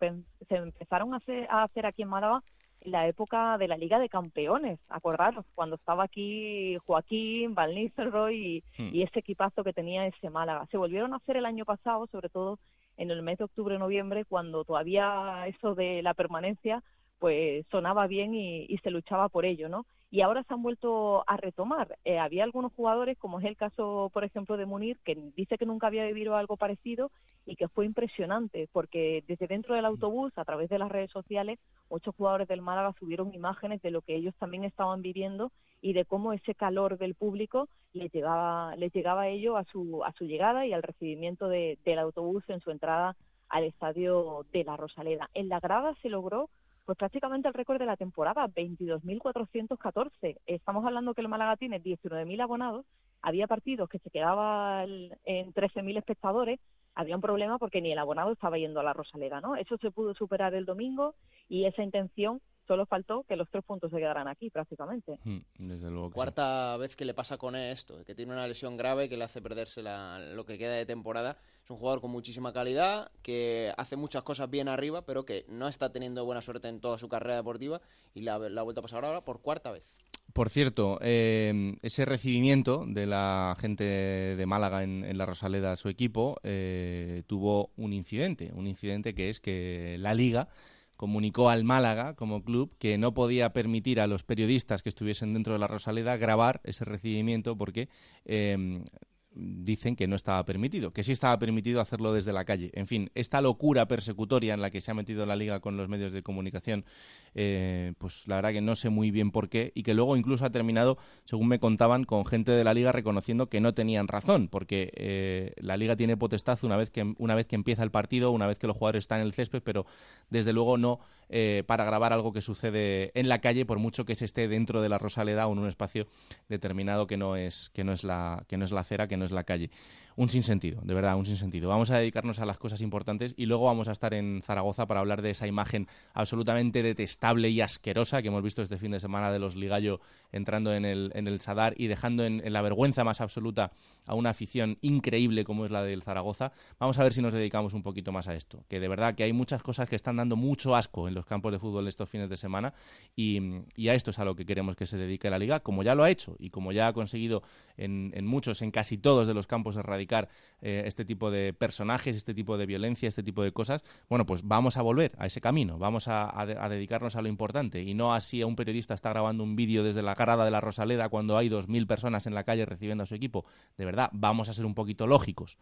se empezaron a hacer, a hacer, aquí en Málaga en la época de la Liga de Campeones, acordaros, cuando estaba aquí Joaquín, Van Nistelrooy y, hmm. y ese equipazo que tenía ese Málaga. Se volvieron a hacer el año pasado, sobre todo en el mes de octubre-noviembre, cuando todavía eso de la permanencia pues sonaba bien y, y se luchaba por ello, ¿no? Y ahora se han vuelto a retomar. Eh, había algunos jugadores, como es el caso, por ejemplo, de Munir, que dice que nunca había vivido algo parecido y que fue impresionante, porque desde dentro del autobús, a través de las redes sociales, ocho jugadores del Málaga subieron imágenes de lo que ellos también estaban viviendo y de cómo ese calor del público les llegaba, les llegaba a ellos a su, a su llegada y al recibimiento del autobús en su entrada al estadio de la Rosaleda. En la grada se logró pues prácticamente el récord de la temporada, 22.414. Estamos hablando que el Málaga tiene 19.000 abonados, había partidos que se quedaban en 13.000 espectadores, había un problema porque ni el abonado estaba yendo a la Rosaleda, ¿no? Eso se pudo superar el domingo y esa intención solo faltó que los tres puntos se quedaran aquí prácticamente. Hmm, desde luego. Cuarta vez que le pasa con esto, que tiene una lesión grave que le hace perderse lo que queda de temporada. Es un jugador con muchísima calidad, que hace muchas cosas bien arriba, pero que no está teniendo buena suerte en toda su carrera deportiva y la, ha vuelto a pasar ahora por cuarta vez. Por cierto, eh, ese recibimiento de la gente de Málaga en, la Rosaleda a su equipo eh, tuvo un incidente, un incidente que es que la liga comunicó al Málaga como club que no podía permitir a los periodistas que estuviesen dentro de la Rosaleda grabar ese recibimiento porque eh, dicen que no estaba permitido, que sí estaba permitido hacerlo desde la calle. En fin, esta locura persecutoria en la que se ha metido la liga con los medios de comunicación, eh, pues la verdad que no sé muy bien por qué, y que luego incluso ha terminado, según me contaban, con gente de la liga reconociendo que no tenían razón, porque eh, la liga tiene potestad una vez, que, una vez que empieza el partido, una vez que los jugadores están en el césped, pero desde luego no eh, para grabar algo que sucede en la calle, por mucho que se esté dentro de la Rosaleda o en un espacio determinado que no es, que no es, la, que no es la acera, que no es la calle un sinsentido, de verdad, un sinsentido. Vamos a dedicarnos a las cosas importantes y luego vamos a estar en Zaragoza para hablar de esa imagen absolutamente detestable y asquerosa que hemos visto este fin de semana de los Ligallo entrando en el, en el Sadar y dejando en, la vergüenza más absoluta a una afición increíble como es la del Zaragoza. Vamos a ver si nos dedicamos un poquito más a esto, que de verdad que hay muchas cosas que están dando mucho asco en los campos de fútbol estos fines de semana y, a esto es a lo que queremos que se dedique la liga, como ya lo ha hecho y como ya ha conseguido en, en muchos, en casi todos de los campos erradicar eh, este tipo de personajes, este tipo de violencia, este tipo de cosas, bueno, pues vamos a volver a ese camino, vamos a, dedicarnos a lo importante y no así a un periodista está grabando un vídeo desde la carada de la Rosaleda cuando hay dos mil personas en la calle recibiendo a su equipo. De verdad, vamos a ser un poquito lógicos.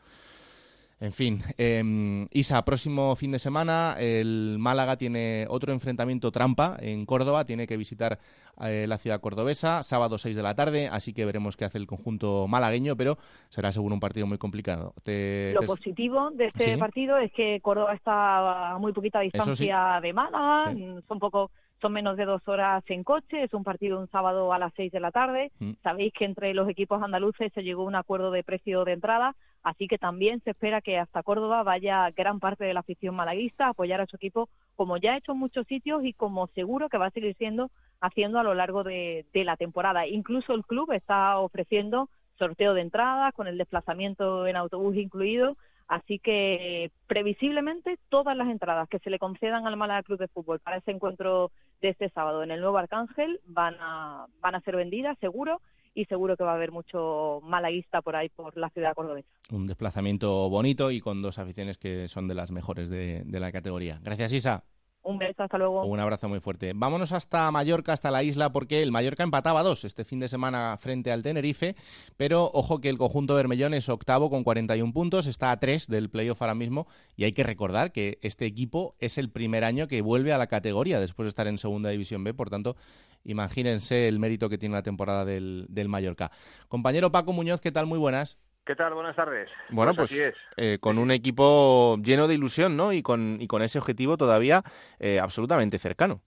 En fin, eh, Isa, próximo fin de semana el Málaga tiene otro enfrentamiento trampa en Córdoba, tiene que visitar eh, la ciudad cordobesa, sábado 6 de la tarde, así que veremos qué hace el conjunto malagueño, pero será seguro un partido muy complicado. Lo positivo de este partido es que Córdoba está a muy poquita distancia de Málaga, son poco son menos de dos horas en coche, es un partido un sábado a las seis de la tarde. Mm. Sabéis que entre los equipos andaluces se llegó a un acuerdo de precio de entrada, así que también se espera que hasta Córdoba vaya gran parte de la afición malaguista a apoyar a su equipo, como ya ha hecho en muchos sitios y como seguro que va a seguir siendo haciendo a lo largo de, la temporada. Incluso el club está ofreciendo sorteo de entradas con el desplazamiento en autobús incluido Así que previsiblemente todas las entradas que se le concedan al Málaga Club de Fútbol para ese encuentro de este sábado en el Nuevo Arcángel van a, van a ser vendidas, seguro, y seguro que va a haber mucho malaguista por ahí, por la ciudad cordobesa. Un desplazamiento bonito y con dos aficiones que son de las mejores de, de la categoría. Gracias, Isa. Un beso, hasta luego. Un abrazo muy fuerte. Vámonos hasta Mallorca, hasta la isla, porque el Mallorca empataba dos este fin de semana frente al Tenerife, pero ojo que el conjunto Bermellón es octavo con 41 puntos, está a tres del playoff ahora mismo, y hay que recordar que este equipo es el primer año que vuelve a la categoría después de estar en Segunda División B, por tanto, imagínense el mérito que tiene la temporada del, del Mallorca. Compañero Paco Muñoz, ¿qué tal? Muy buenas. ¿Qué tal? Buenas tardes. Bueno, pues, pues eh, con un equipo lleno de ilusión, ¿no? Y con, y con ese objetivo todavía eh, absolutamente cercano.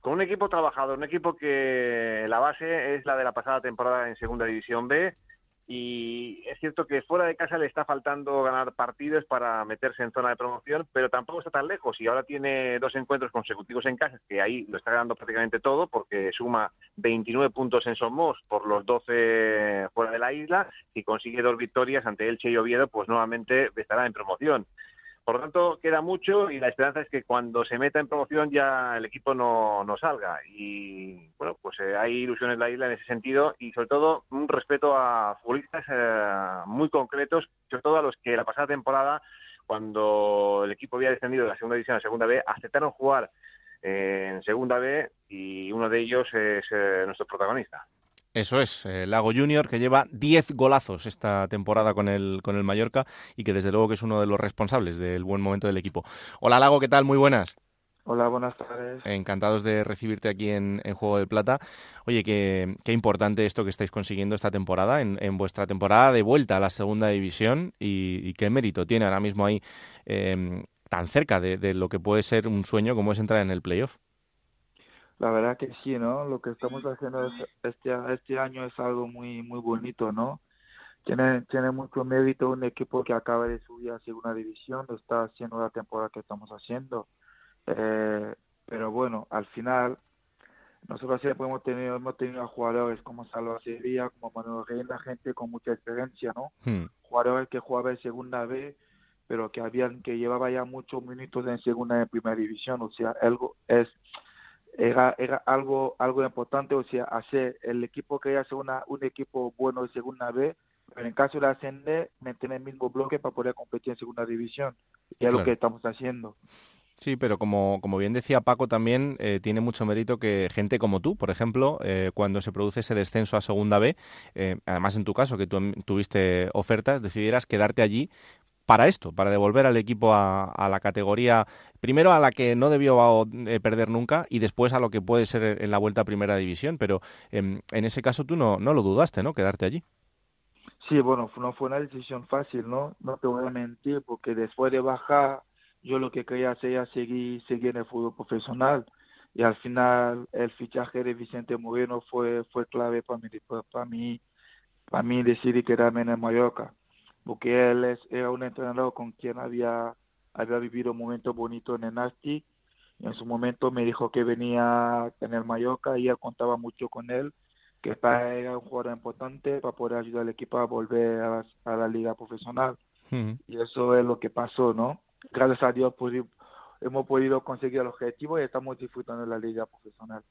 Con un equipo trabajador, un equipo que la base es la de la pasada temporada en Segunda División B, y es cierto que fuera de casa le está faltando ganar partidos para meterse en zona de promoción, pero tampoco está tan lejos y ahora tiene dos encuentros consecutivos en casa, que ahí lo está ganando prácticamente todo porque suma 29 puntos en Somos por los 12 fuera de la isla y consigue dos victorias ante Elche y Oviedo, pues nuevamente estará en promoción. Por lo tanto, queda mucho y la esperanza es que cuando se meta en promoción ya el equipo no, no salga. Y bueno, pues eh, hay ilusiones en la isla en ese sentido y sobre todo un respeto a futbolistas eh, muy concretos, sobre todo a los que la pasada temporada, cuando el equipo había descendido de la segunda división a la segunda B, aceptaron jugar eh, en segunda B y uno de ellos es nuestro protagonista. Eso es, eh, Lago Junior, que lleva 10 golazos esta temporada con el, con el Mallorca y que desde luego que es uno de los responsables del buen momento del equipo. Hola Lago, ¿qué tal? Muy buenas. Hola, buenas tardes. Encantados de recibirte aquí en, Juego de Plata. Oye, qué, qué, importante esto que estáis consiguiendo esta temporada, en, en, vuestra temporada de vuelta a la segunda división y, qué mérito tiene ahora mismo ahí em, tan cerca de, de lo que puede ser un sueño como es entrar en el playoff. La verdad que sí, ¿no? Lo que estamos haciendo este, este año es algo muy muy bonito, ¿no? Tiene, tiene mucho mérito un equipo que acaba de subir a segunda división, lo está haciendo la temporada que estamos haciendo. Eh, pero bueno, al final, nosotros siempre hemos tenido, hemos tenido jugadores como Salva Sevilla, como Manuel Reina, gente con mucha experiencia, ¿no? Hmm. Jugadores que jugaban en segunda B, pero que habían, que llevaba ya muchos minutos en segunda y en primera división, o sea, algo es era, era algo algo importante, o sea, hacer el equipo que hace una, un equipo bueno de segunda B, pero en caso de ascender, mantener el mismo bloque para poder competir en segunda división, y es lo que estamos haciendo. Sí, pero como, como bien decía Paco, también eh, tiene mucho mérito que gente como tú, por ejemplo, eh, cuando se produce ese descenso a Segunda B, eh, además en tu caso, que tú tuviste ofertas, decidieras quedarte allí para esto, para devolver al equipo a, la categoría, primero a la que no debió eh, perder nunca y después a lo que puede ser en la vuelta a primera división. Pero em, en ese caso tú no, no lo dudaste, ¿no? Quedarte allí. Sí, bueno, no fue una decisión fácil, ¿no? No te voy a mentir, porque después de bajar, yo lo que quería hacer era seguir, seguir en el fútbol profesional. Y al final, el fichaje de Vicente Moreno fue, fue clave para mí, para mí, para mí decidir quedarme en Mallorca porque él es, era un entrenador con quien había, había vivido momentos bonitos en el Nastic y en su momento me dijo que venía en el Mallorca y él contaba mucho con él, que para era un jugador importante para poder ayudar al equipo a volver a, la liga profesional. Y eso es lo que pasó, ¿no? Gracias a Dios pudimos, hemos podido conseguir el objetivo y estamos disfrutando de la liga profesional.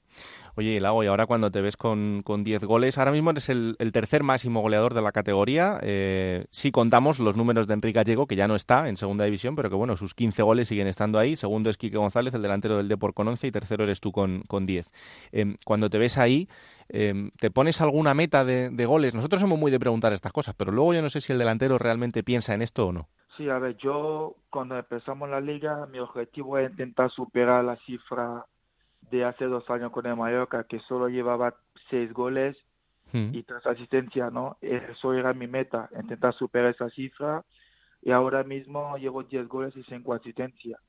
Oye, Lago, y ahora cuando te ves con, con 10 goles, ahora mismo eres el, tercer máximo goleador de la categoría. Eh, sí contamos los números de Enrique Gallego, que ya no está en segunda división, pero que bueno, sus 15 goles siguen estando ahí. Segundo es Quique González, el delantero del Depor con 11 y tercero eres tú con, con 10. Eh, cuando te ves ahí, eh, ¿te pones alguna meta de, de goles? Nosotros somos muy de preguntar estas cosas, pero luego yo no sé si el delantero realmente piensa en esto o no. Sí, a ver, yo cuando empezamos la liga, mi objetivo era intentar superar la cifra de hace dos años con el Mallorca, que solo llevaba seis goles Mm. y tres asistencias, ¿no? Eso era mi meta, intentar superar esa cifra. Y ahora mismo llevo 10 goles y cinco asistencias.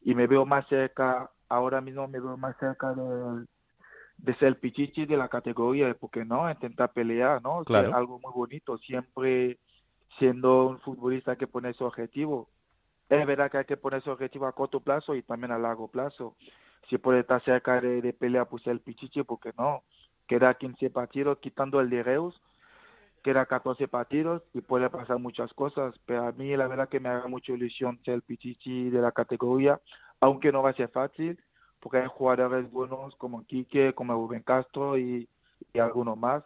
Y me veo más cerca, ahora mismo me veo más cerca de, de ser el pichichi de la categoría, porque no, intentar pelear, ¿no? Es Claro. algo muy bonito, siempre siendo un futbolista que pone su objetivo. Es verdad que hay que poner su objetivo a corto plazo y también a largo plazo. Si puede estar cerca de, de pelear, pues el pichichi, porque no. Queda 15 partidos, quitando el de Reus, queda 14 partidos y puede pasar muchas cosas. Pero a mí la verdad que me haga mucha ilusión ser el pichichi de la categoría, aunque no va a ser fácil, porque hay jugadores buenos como Quique, como Rubén Castro y, y algunos más,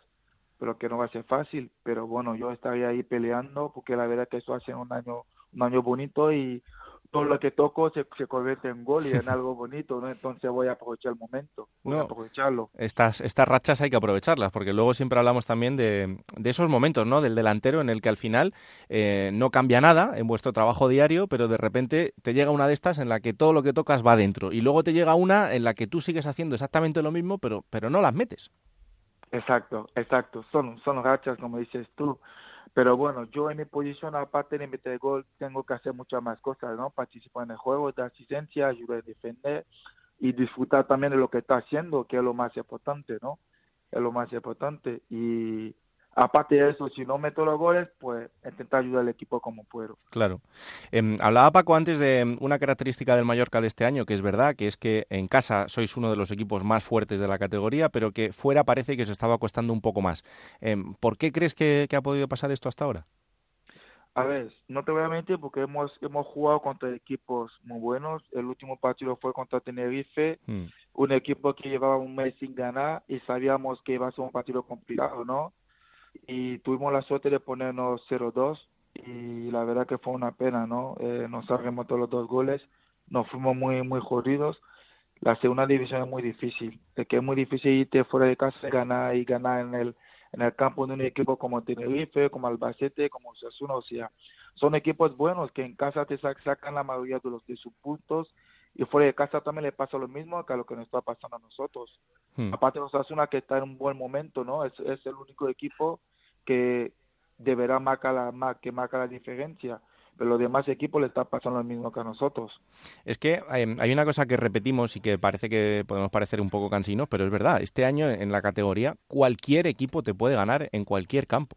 pero que no va a ser fácil. Pero bueno, yo estaré ahí peleando porque la verdad que eso hace un año, un año bonito y todo lo que toco se, se convierte en gol y en algo bonito, ¿no? Entonces voy a aprovechar el momento, voy a No. aprovecharlo. Estas, estas rachas hay que aprovecharlas, porque luego siempre hablamos también de, de esos momentos, ¿no? Del delantero en el que al final eh, no cambia nada en vuestro trabajo diario, pero de repente te llega una de estas en la que todo lo que tocas va dentro. Y luego te llega una en la que tú sigues haciendo exactamente lo mismo, pero, pero no las metes. Exacto, exacto. Son, son rachas, como dices tú. Pero bueno, yo en mi posición, aparte de meter gol, tengo que hacer muchas más cosas, ¿no? Participar en el juego, dar asistencia, ayudar a defender y disfrutar también de lo que está haciendo, que es lo más importante, ¿no? Es lo más importante. Y aparte de eso, si no meto los goles, pues intentar ayudar al equipo como puedo. Claro. Em, hablaba Paco antes de em, una característica del Mallorca de este año, que es verdad, que es que en casa sois uno de los equipos más fuertes de la categoría, pero que fuera parece que os estaba costando un poco más. Em, ¿Por qué crees que, que ha podido pasar esto hasta ahora? A ver, no te voy a mentir porque hemos, hemos jugado contra equipos muy buenos. El último partido fue contra Tenerife, Mm. un equipo que llevaba un mes sin ganar y sabíamos que iba a ser un partido complicado, ¿no? Y tuvimos la suerte de ponernos 0-2 y la verdad que fue una pena, ¿no? Eh, nos remontó los dos goles, nos fuimos muy, muy jodidos. La segunda división es muy difícil, es que es muy difícil irte fuera de casa y ganar y ganar en el, en el campo de un equipo como Tenerife, como Albacete, como Osasuna, o sea, son equipos buenos que en casa te sac- sacan la mayoría de los de sus puntos y fuera de casa también le pasa lo mismo que a lo que nos está pasando a nosotros. Hmm. Aparte de Osasuna que está en un buen momento, ¿no? Es, es el único equipo que deberá marcar la, que marca la diferencia, pero los demás equipos le está pasando lo mismo que a nosotros. Es que eh, hay una cosa que repetimos y que parece que podemos parecer un poco cansinos, pero es verdad. Este año en la categoría cualquier equipo te puede ganar en cualquier campo.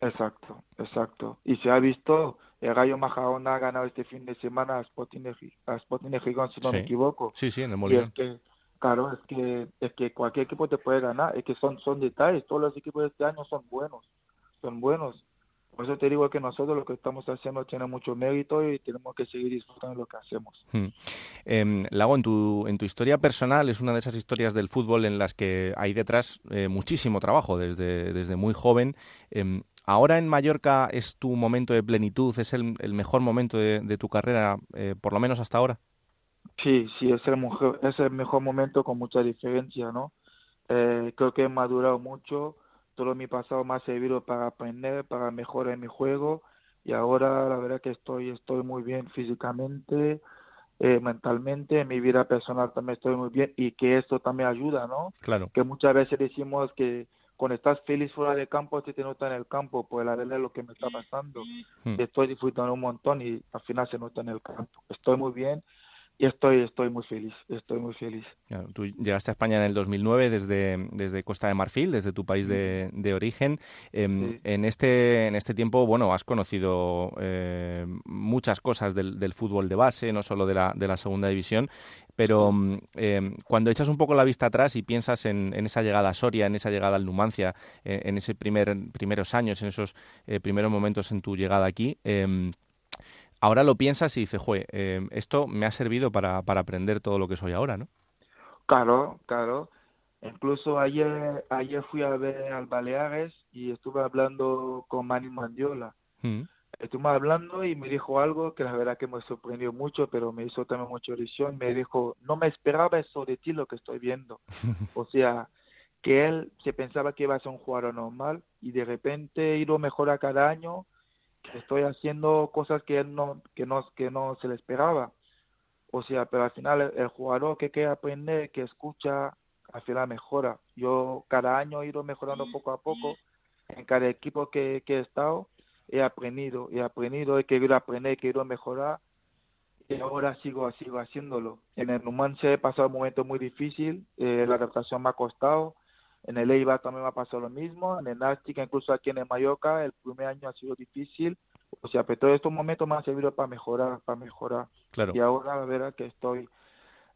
Exacto, exacto. Y se ha visto, el Gallo Majadahonda ha ganado este fin de semana a Sporting de, a Sporting de Gijón, si no me equivoco. Sí, sí, en el Y es que, claro, es que, es que cualquier equipo te puede ganar, es que son, son detalles, todos los equipos de este año son buenos, son buenos. Por eso te digo que nosotros lo que estamos haciendo tiene mucho mérito y tenemos que seguir disfrutando de lo que hacemos. Em, Lago, en tu, en tu historia personal es una de esas historias del fútbol en las que hay detrás eh, muchísimo trabajo desde, desde muy joven. Em, ¿Ahora en Mallorca es tu momento de plenitud, es el, el mejor momento de, de tu carrera, eh, por lo menos hasta ahora? Sí, sí, es el mejor, es el mejor momento con mucha diferencia, ¿no? Eh, creo que he madurado mucho, todo mi pasado me ha servido para aprender, para mejorar mi juego y ahora la verdad que estoy, estoy muy bien físicamente, eh, mentalmente, en mi vida personal también estoy muy bien y que esto también ayuda, ¿no? Claro. Que muchas veces decimos que cuando estás feliz fuera del campo, se te nota en el campo, pues la verdad es lo que me está pasando. Hmm. Estoy disfrutando un montón y al final se nota en el campo. Estoy muy bien y estoy, estoy muy feliz, estoy muy feliz. Claro, Tú llegaste a España en el 2009 desde, desde Costa de Marfil, desde tu país de, de origen. Em, Sí. En este en este tiempo, bueno, has conocido eh, muchas cosas del, del fútbol de base, no solo de la, de la segunda división, pero mm, em, cuando echas un poco la vista atrás y piensas en, en esa llegada a Soria, en esa llegada al Numancia, eh, en esos primer, primeros años, en esos eh, primeros momentos en tu llegada aquí, em, ahora lo piensas y dices, jue, em, esto me ha servido para, para aprender todo lo que soy ahora, ¿no? Claro, claro. Incluso ayer, ayer fui a ver al Baleares y estuve hablando con Manny Mandiola. Mm. Estuvimos hablando y me dijo algo que la verdad que me sorprendió mucho, pero me hizo también mucha ilusión. Me dijo, no me esperaba eso de ti lo que estoy viendo. O sea, que él se pensaba que iba a ser un jugador normal y de repente ido mejor a cada año estoy haciendo cosas que no, que no, que no se le esperaba. O sea, pero al final el, el jugador que quiere aprender, que escucha, al final mejora. Yo cada año he ido mejorando poco a poco. En cada equipo que, que he estado, he aprendido, he aprendido, he querido aprender, he querido mejorar y ahora sigo, sigo haciéndolo. En el Numancia he pasado un momento muy difícil, eh, la adaptación me ha costado. En el Eibar también me ha pasado lo mismo. En el Nástica, incluso aquí en el Mallorca, el primer año ha sido difícil. O sea, pero todos estos momentos me han servido para mejorar, para mejorar. Claro. Y ahora la verdad que estoy,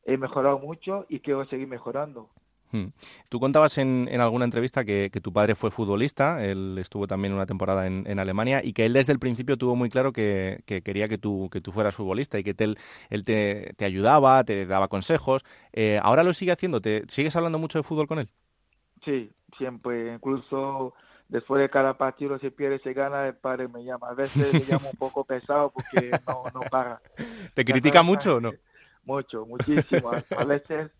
he mejorado mucho y quiero seguir mejorando. Hmm. Tú contabas en, en alguna entrevista que, que, tu padre fue futbolista, él estuvo también una temporada en, en Alemania y que él desde el principio tuvo muy claro que, que quería que tú, que tú fueras futbolista y que te, él, él te, te, ayudaba, te daba consejos. Eh, ¿Ahora lo sigue haciendo? ¿Te sigues hablando mucho de fútbol con él? Sí, siempre, incluso después de cada partido se pierde, se gana, el padre me llama. A veces me llama un poco pesado porque no, no para. ¿Te critica mucho o no? Mucho, muchísimo. A veces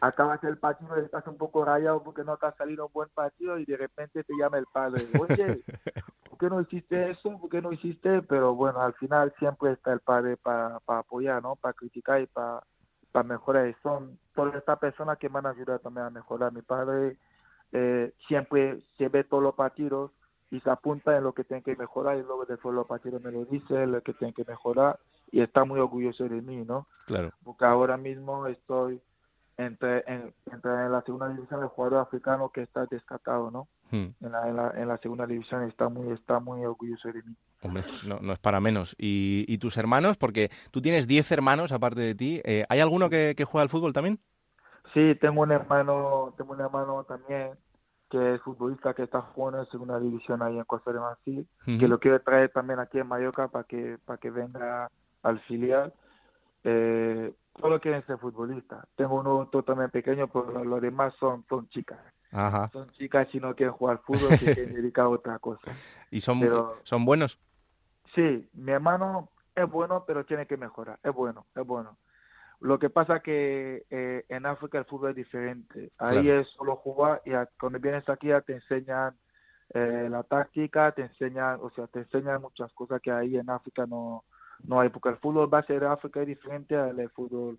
acabas el partido y estás un poco rayado porque no te ha salido un buen partido y de repente te llama el padre, oye, ¿por qué no hiciste eso? ¿Por qué no hiciste? Pero bueno, al final siempre está el padre para, para apoyar, ¿no? Para criticar y para, para mejorar. Y son todas estas personas que me han ayudado también a mejorar. Mi padre eh, siempre se ve todos los partidos y se apunta en lo que tiene que mejorar y luego después los partidos me lo dice, lo que tiene que mejorar y está muy orgulloso de mí, ¿no? Claro. Porque ahora mismo estoy entre en, entre en la segunda división el jugador africano que está descartado, ¿no? Hmm. En, la, en, la, en la segunda división está muy está muy orgulloso de mí. Hombre, no, no es para menos. ¿Y, ¿Y, tus hermanos? Porque tú tienes 10 hermanos aparte de ti. Eh, ¿Hay alguno que, que juega al fútbol también? Sí, tengo un hermano, tengo un hermano también que es futbolista que está jugando en segunda división ahí en Costa de Marfil, uh -huh. que lo quiero traer también aquí en Mallorca para que para que venga al filial. Eh, solo quieren ser futbolista. Tengo uno también pequeño, pero los demás son, son chicas. Ajá. Son chicas y no quieren jugar fútbol, se quieren dedicar a otra cosa. ¿Y son, pero, son buenos? Sí, mi hermano es bueno, pero tiene que mejorar. Es bueno, es bueno. Lo que pasa que eh, en África el fútbol es diferente. Ahí Claro. es solo jugar y a- cuando vienes aquí ya te enseñan eh, la táctica, te enseñan, o sea, te enseñan muchas cosas que ahí en África no, no hay, porque el fútbol base de África es diferente al fútbol,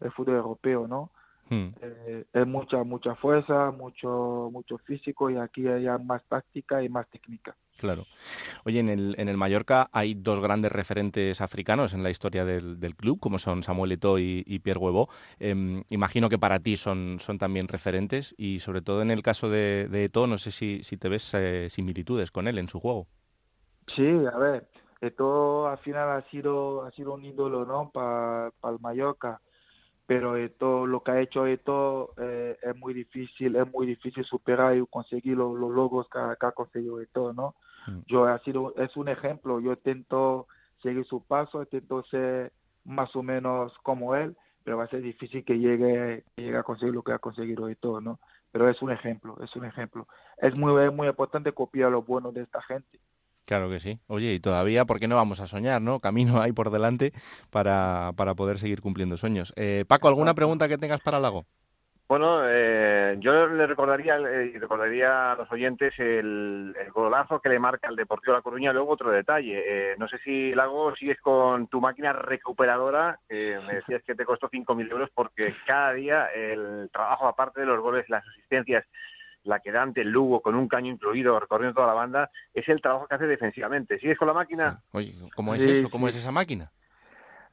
el fútbol europeo, ¿no? Hmm. Eh, es mucha, mucha fuerza, mucho, mucho físico y aquí hay más táctica y más técnica. Claro. Oye, en el, en el Mallorca hay dos grandes referentes africanos en la historia del, del club, como son Samuel Eto'o y, y Pierre Huevo. Eh, imagino que para ti son, son también referentes y sobre todo en el caso de, de Eto'o, no sé si, si te ves eh, similitudes con él en su juego. Sí, a ver, esto al final ha sido, ha sido un ídolo, ¿no? Para el Mallorca, pero esto, lo que ha hecho esto eh, es muy difícil, es muy difícil superar y conseguir los, los logros que, ha- que ha conseguido esto, ¿no? Mm. Yo ha sido, es un ejemplo, yo intento seguir su paso, intento ser más o menos como él, pero va a ser difícil que llegue, que llegue a conseguir lo que ha conseguido esto, ¿no? Pero es un ejemplo, es un ejemplo. Es muy, es muy importante copiar lo bueno de esta gente. Claro que sí. Oye, y todavía, ¿por qué no vamos a soñar, no? Camino hay por delante para, para poder seguir cumpliendo sueños. Eh, Paco, ¿alguna pregunta que tengas para Lago? Bueno, eh, yo le recordaría eh, y recordaría a los oyentes el, el golazo que le marca el Deportivo de La Coruña. Luego otro detalle, eh, no sé si Lago sigues con tu máquina recuperadora, me decías que te costó 5.000 euros porque cada día el trabajo, aparte de los goles, las asistencias, la que da ante el Lugo con un caño incluido recorriendo toda la banda, es el trabajo que hace defensivamente. ¿Sigues con la máquina? Oye, ¿cómo es Sí, eso? ¿Cómo sí. es esa máquina?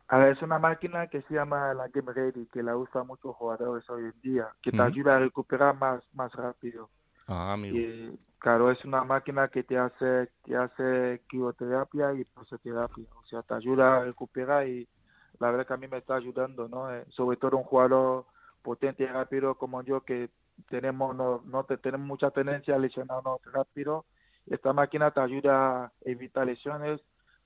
A ver, es una máquina que se llama la Game Ready, que la usan muchos jugadores hoy en día, que te ayuda a recuperar más, más rápido. Ah, amigo. Y claro, es una máquina que te hace, te hace quimioterapia y presoterapia, o sea, te ayuda a recuperar y la verdad que a mí me está ayudando, ¿no? Eh, sobre todo un jugador potente y rápido como yo que tenemos no, no te, tenemos mucha tendencia a lesionarnos rápido. Esta máquina te ayuda a evitar lesiones,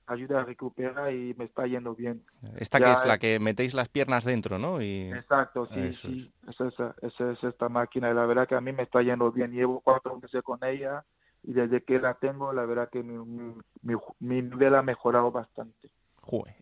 ayuda a recuperar y me está yendo bien. Esta Ya, que es la que metéis las piernas dentro, ¿no? Y... Exacto, sí, Eso sí, es esa, esa es esta máquina y la verdad que a mí me está yendo bien. Llevo cuatro meses con ella y desde que la tengo, la verdad que mi, mi, mi, mi nivel ha mejorado bastante.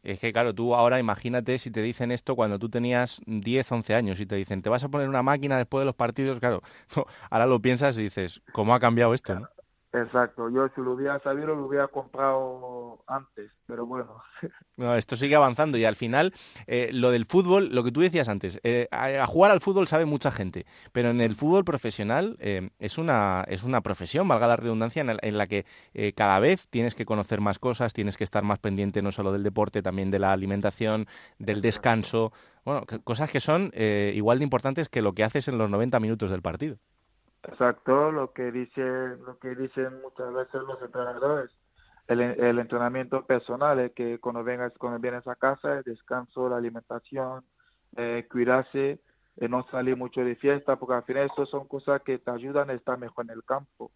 Es que claro, tú ahora imagínate si te dicen esto cuando tú tenías 10, 11 años y te dicen, te vas a poner una máquina después de los partidos, claro, ahora lo piensas y dices, ¿cómo ha cambiado esto? no? Exacto, yo si lo hubiera sabido lo hubiera comprado antes, pero bueno. No, esto sigue avanzando y al final eh, lo del fútbol, lo que tú decías antes, eh, a, jugar al fútbol sabe mucha gente, pero en el fútbol profesional eh, es, una, es una profesión, valga la redundancia, en, la que cada vez tienes que conocer más cosas, tienes que estar más pendiente no solo del deporte, también de la alimentación, del descanso, bueno, cosas que son igual de importantes que lo que haces en los 90 minutos del partido. Exacto, lo que dice, lo que dicen muchas veces los entrenadores, el, el entrenamiento personal, es que cuando vengas, cuando vienes a casa, el descanso, la alimentación, eh, cuidarse, eh, no salir mucho de fiesta, porque al final eso son cosas que te ayudan a estar mejor en el campo.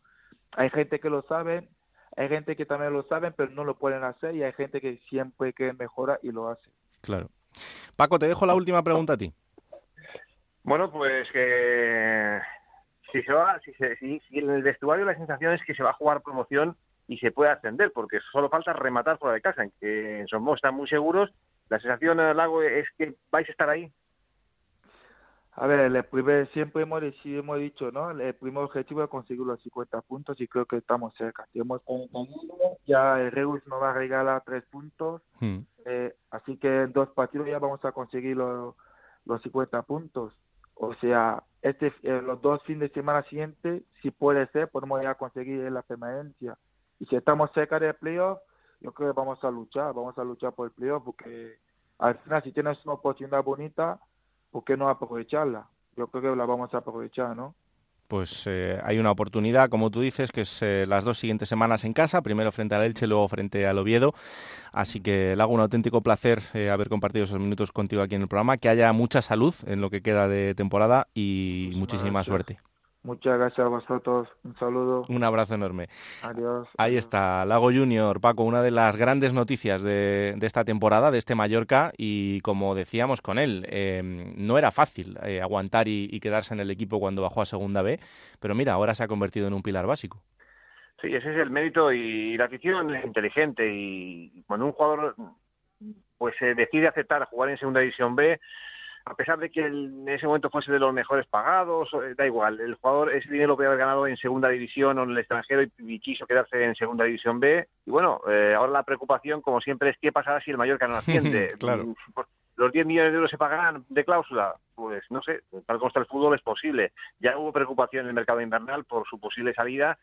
Hay gente que lo sabe, hay gente que también lo sabe, pero no lo pueden hacer, y hay gente que siempre quiere mejorar y lo hace. Claro. Paco, te dejo la última pregunta a ti. Bueno, pues que si se va, si, se, si, en el vestuario la sensación es que se va a jugar promoción y se puede ascender, porque solo falta rematar fuera de casa, en que en Somos están muy seguros. La sensación en el lago es que vais a estar ahí. A ver, el primer, siempre hemos, hemos dicho, ¿no? El primer objetivo es conseguir los 50 puntos y creo que estamos cerca. Si hemos ya el Reus nos va a regalar tres puntos, hmm. eh, así que en dos partidos ya vamos a conseguir los, los 50 puntos. O sea, este, eh, los dos fines de semana siguientes, si puede ser, podemos ya conseguir la permanencia. Y si estamos cerca del playoff, yo creo que vamos a luchar, vamos a luchar por el playoff, porque al final si tienes una oportunidad bonita, ¿por qué no aprovecharla? Yo creo que la vamos a aprovechar, ¿no? Pues eh, hay una oportunidad, como tú dices, que es eh, las dos siguientes semanas en casa, primero frente al Elche, luego frente al Oviedo. Así que le hago un auténtico placer eh, haber compartido esos minutos contigo aquí en el programa, que haya mucha salud en lo que queda de temporada y muchísima suerte. Muchas gracias a vosotros. Un saludo. Un abrazo enorme. Adiós. Ahí está, Lago Junior, Paco, una de las grandes noticias de, esta temporada, de este Mallorca, y como decíamos con él, em, no era fácil eh, aguantar y, quedarse en el equipo cuando bajó a Segunda B, pero mira, ahora se ha convertido en un pilar básico. Sí, ese es el mérito y la afición es inteligente y cuando un jugador pues se decide aceptar jugar en Segunda División B, a pesar de que en ese momento fuese de los mejores pagados, eh, da igual, el jugador ese dinero lo podía haber ganado en segunda división o en el extranjero y, quiso quedarse en segunda división B. Y bueno, eh, ahora la preocupación, como siempre, es qué pasará si el Mallorca no asciende. claro. ¿Los 10 millones de euros se pagarán de cláusula? Pues no sé, tal como está el fútbol es posible. Ya hubo preocupación en el mercado invernal por su posible salida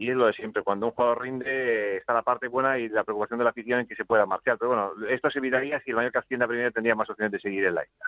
y es lo de siempre, cuando un jugador rinde está la parte buena y la preocupación de la afición en que se pueda marchar. Pero bueno, esto se evitaría si el Mallorca asciende a primera tendría más opciones de seguir en la isla.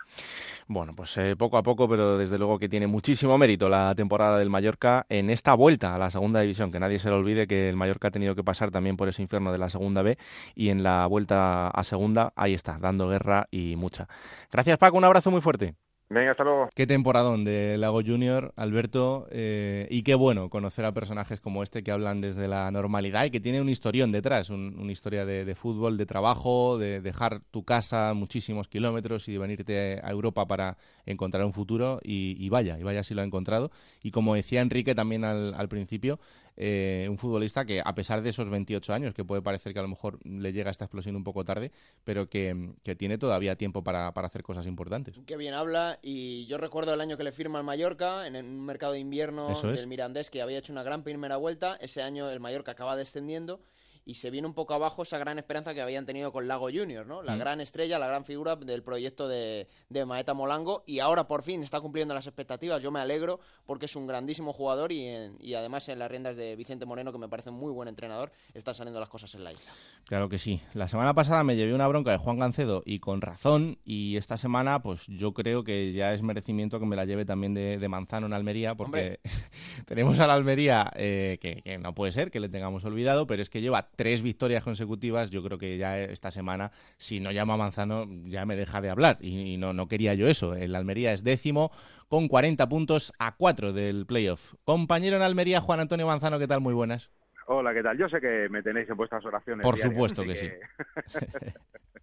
Bueno, pues eh, poco a poco, pero desde luego que tiene muchísimo mérito la temporada del Mallorca en esta vuelta a la segunda división, que nadie se le olvide que el Mallorca ha tenido que pasar también por ese infierno de la segunda B y en la vuelta a segunda, ahí está, dando guerra y mucha. Gracias Paco, un abrazo muy fuerte. Venga, hasta luego. Qué temporadón de Lago Junior, Alberto, eh, y qué bueno conocer a personajes como este que hablan desde la normalidad y que tiene un historión detrás, una historia de, fútbol, de trabajo, de dejar tu casa muchísimos kilómetros y de venirte a Europa para encontrar un futuro y, vaya, y vaya si lo ha encontrado. Y como decía Enrique también al, al principio, eh, un futbolista que a pesar de esos 28 años, que puede parecer que a lo mejor le llega esta explosión un poco tarde, pero que, tiene todavía tiempo para, para, hacer cosas importantes. Qué bien habla y yo recuerdo el año que le firma al Mallorca en un mercado de invierno del Mirandés que había hecho una gran primera vuelta, ese año el Mallorca acaba descendiendo y se viene un poco abajo esa gran esperanza que habían tenido con Lago Junior, ¿no? La mm. gran estrella, la gran figura del proyecto de, de, Maeta Molango y ahora por fin está cumpliendo las expectativas. Yo me alegro porque es un grandísimo jugador y, y además en las riendas de Vicente Moreno, que me parece un muy buen entrenador, están saliendo las cosas en la isla. Claro que sí. La semana pasada me llevé una bronca de Juan Gancedo y con razón y esta semana pues yo creo que ya es merecimiento que me la lleve también de, de Manzano en Almería porque tenemos a la Almería eh, que, que no puede ser que le tengamos olvidado, pero es que lleva tres victorias consecutivas, yo creo que ya esta semana, si no llama a Manzano, ya me deja de hablar. Y, no, no quería yo eso. El Almería es décimo con 40 puntos a 4 del playoff. Compañero en Almería, Juan Antonio Manzano, ¿qué tal? Muy buenas. Hola, ¿qué tal? Yo sé que me tenéis en vuestras oraciones. Por supuesto que, sí.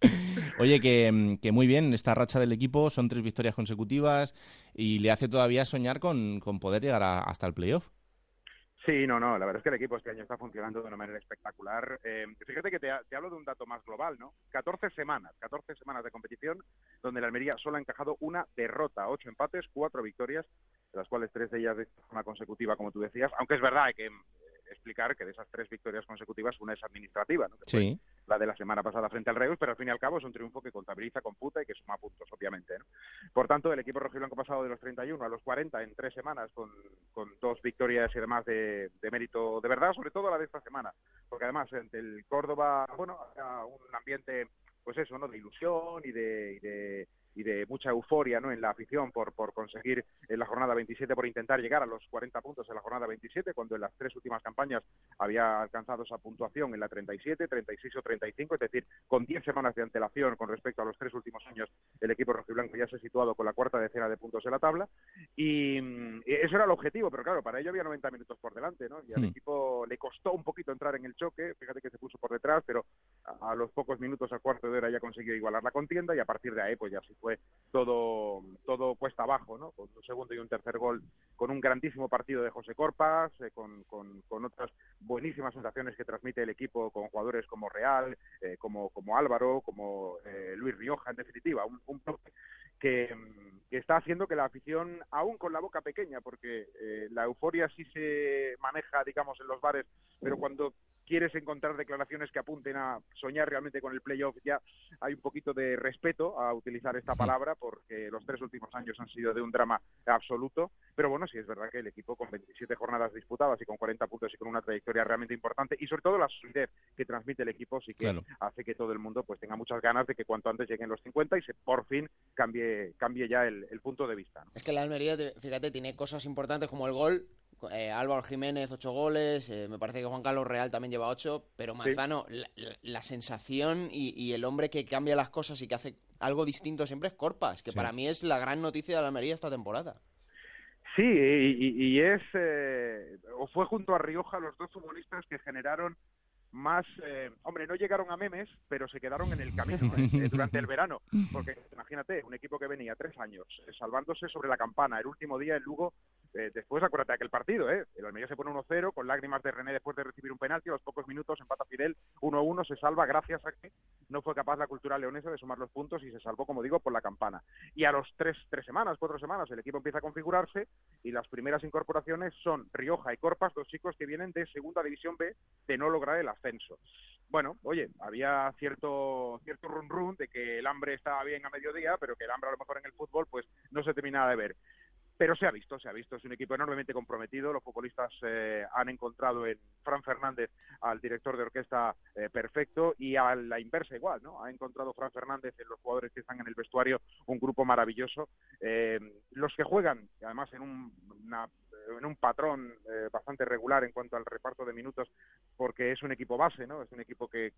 Oye, que, que, muy bien, esta racha del equipo son tres victorias consecutivas y le hace todavía soñar con, con poder llegar hasta el playoff. Sí, no, no, la verdad es que el equipo este año está funcionando de una manera espectacular. Eh, fíjate que te, hablo de un dato más global, ¿no? 14 semanas, 14 semanas de competición donde la Almería solo ha encajado una derrota, ocho empates, cuatro victorias, de las cuales tres de ellas de forma consecutiva, como tú decías, aunque es verdad que explicar que de esas tres victorias consecutivas una es administrativa, ¿no? Que Sí. fue la de la semana pasada frente al Reus, pero al fin y al cabo es un triunfo que contabiliza, computa y que suma puntos, obviamente. ¿no? Por tanto, el equipo rojiblanco ha pasado de los 31 a los 40 en tres semanas con, con dos victorias y además de, de mérito de verdad, sobre todo la de esta semana, porque además ante el Córdoba, bueno, un ambiente, pues eso, ¿no? De ilusión y de, y de y de mucha euforia ¿no? en la afición por, por conseguir en la jornada 27, por intentar llegar a los 40 puntos en la jornada 27, cuando en las tres últimas campañas había alcanzado esa puntuación en la 37, 36 o 35, es decir, con 10 semanas de antelación con respecto a los tres últimos años, el equipo rojiblanco ya se ha situado con la cuarta decena de puntos en la tabla, y, mm, eso era el objetivo, pero claro, para ello había 90 minutos por delante, ¿no? y al Hmm. equipo le costó un poquito entrar en el choque, fíjate que se puso por detrás, pero a, a los pocos minutos, a cuarto de hora, ya consiguió igualar la contienda, y a partir de ahí, pues ya sí fue todo, todo cuesta abajo, ¿no? Con un segundo y un tercer gol, con un grandísimo partido de José Corpas, eh, con, con, con otras buenísimas sensaciones que transmite el equipo con jugadores como Real, eh, como, como Álvaro, como eh, Luis Rioja, en definitiva, un, un que, que está haciendo que la afición, aún con la boca pequeña, porque eh, la euforia sí se maneja, digamos, en los bares, pero cuando quieres encontrar declaraciones que apunten a soñar realmente con el playoff, ya hay un poquito de respeto a utilizar esta palabra, porque los tres últimos años han sido de un drama absoluto. Pero bueno, sí es verdad que el equipo con 27 jornadas disputadas y con 40 puntos y con una trayectoria realmente importante, y sobre todo la solidez que transmite el equipo, sí que Claro. hace que todo el mundo pues tenga muchas ganas de que cuanto antes lleguen los 50 y se por fin cambie, cambie ya el, el punto de vista. ¿no? Es que la Almería, te- fíjate, tiene cosas importantes como el gol. Eh, Álvaro Jiménez, ocho goles. eh, me parece que Juan Carlos Real también lleva ocho. Pero Manzano, la, la- la sensación y, y el hombre que cambia las cosas y que hace algo distinto siempre es Corpas, que Sí. para mí es la gran noticia de la Almería esta temporada. Sí, y, es, eh, o fue junto a Rioja los dos futbolistas que generaron más, eh, hombre, no llegaron a memes, pero se quedaron en el camino durante el verano. Porque imagínate, un equipo que venía tres años eh, salvándose sobre la campana, el último día el Lugo, eh, después acuérdate de aquel partido, ¿eh? el Almería se pone 1-0 con lágrimas de René después de recibir un penalti, a los pocos minutos empata Fidel 1-1, se salva gracias a que no fue capaz la cultura leonesa de sumar los puntos y se salvó, como digo, por la campana. Y a los tres, tres semanas, cuatro semanas, el equipo empieza a configurarse y las primeras incorporaciones son Rioja y Corpas, dos chicos que vienen de Segunda División B de no lograr el ascenso. Bueno, oye, había cierto cierto run run de que el hambre estaba bien a mediodía, pero que el hambre a lo mejor en el fútbol pues no se terminaba de ver. Pero se ha visto, se ha visto, es un equipo enormemente comprometido. Los futbolistas eh, han encontrado en Fran Fernández al director de orquesta eh, perfecto y a la inversa igual, ¿no? Ha encontrado Fran Fernández en los jugadores que están en el vestuario un grupo maravilloso. Eh, los que juegan, además en un, una- en un patrón eh, bastante regular en cuanto al reparto de minutos, porque es un equipo base, ¿no? Es un equipo que eh,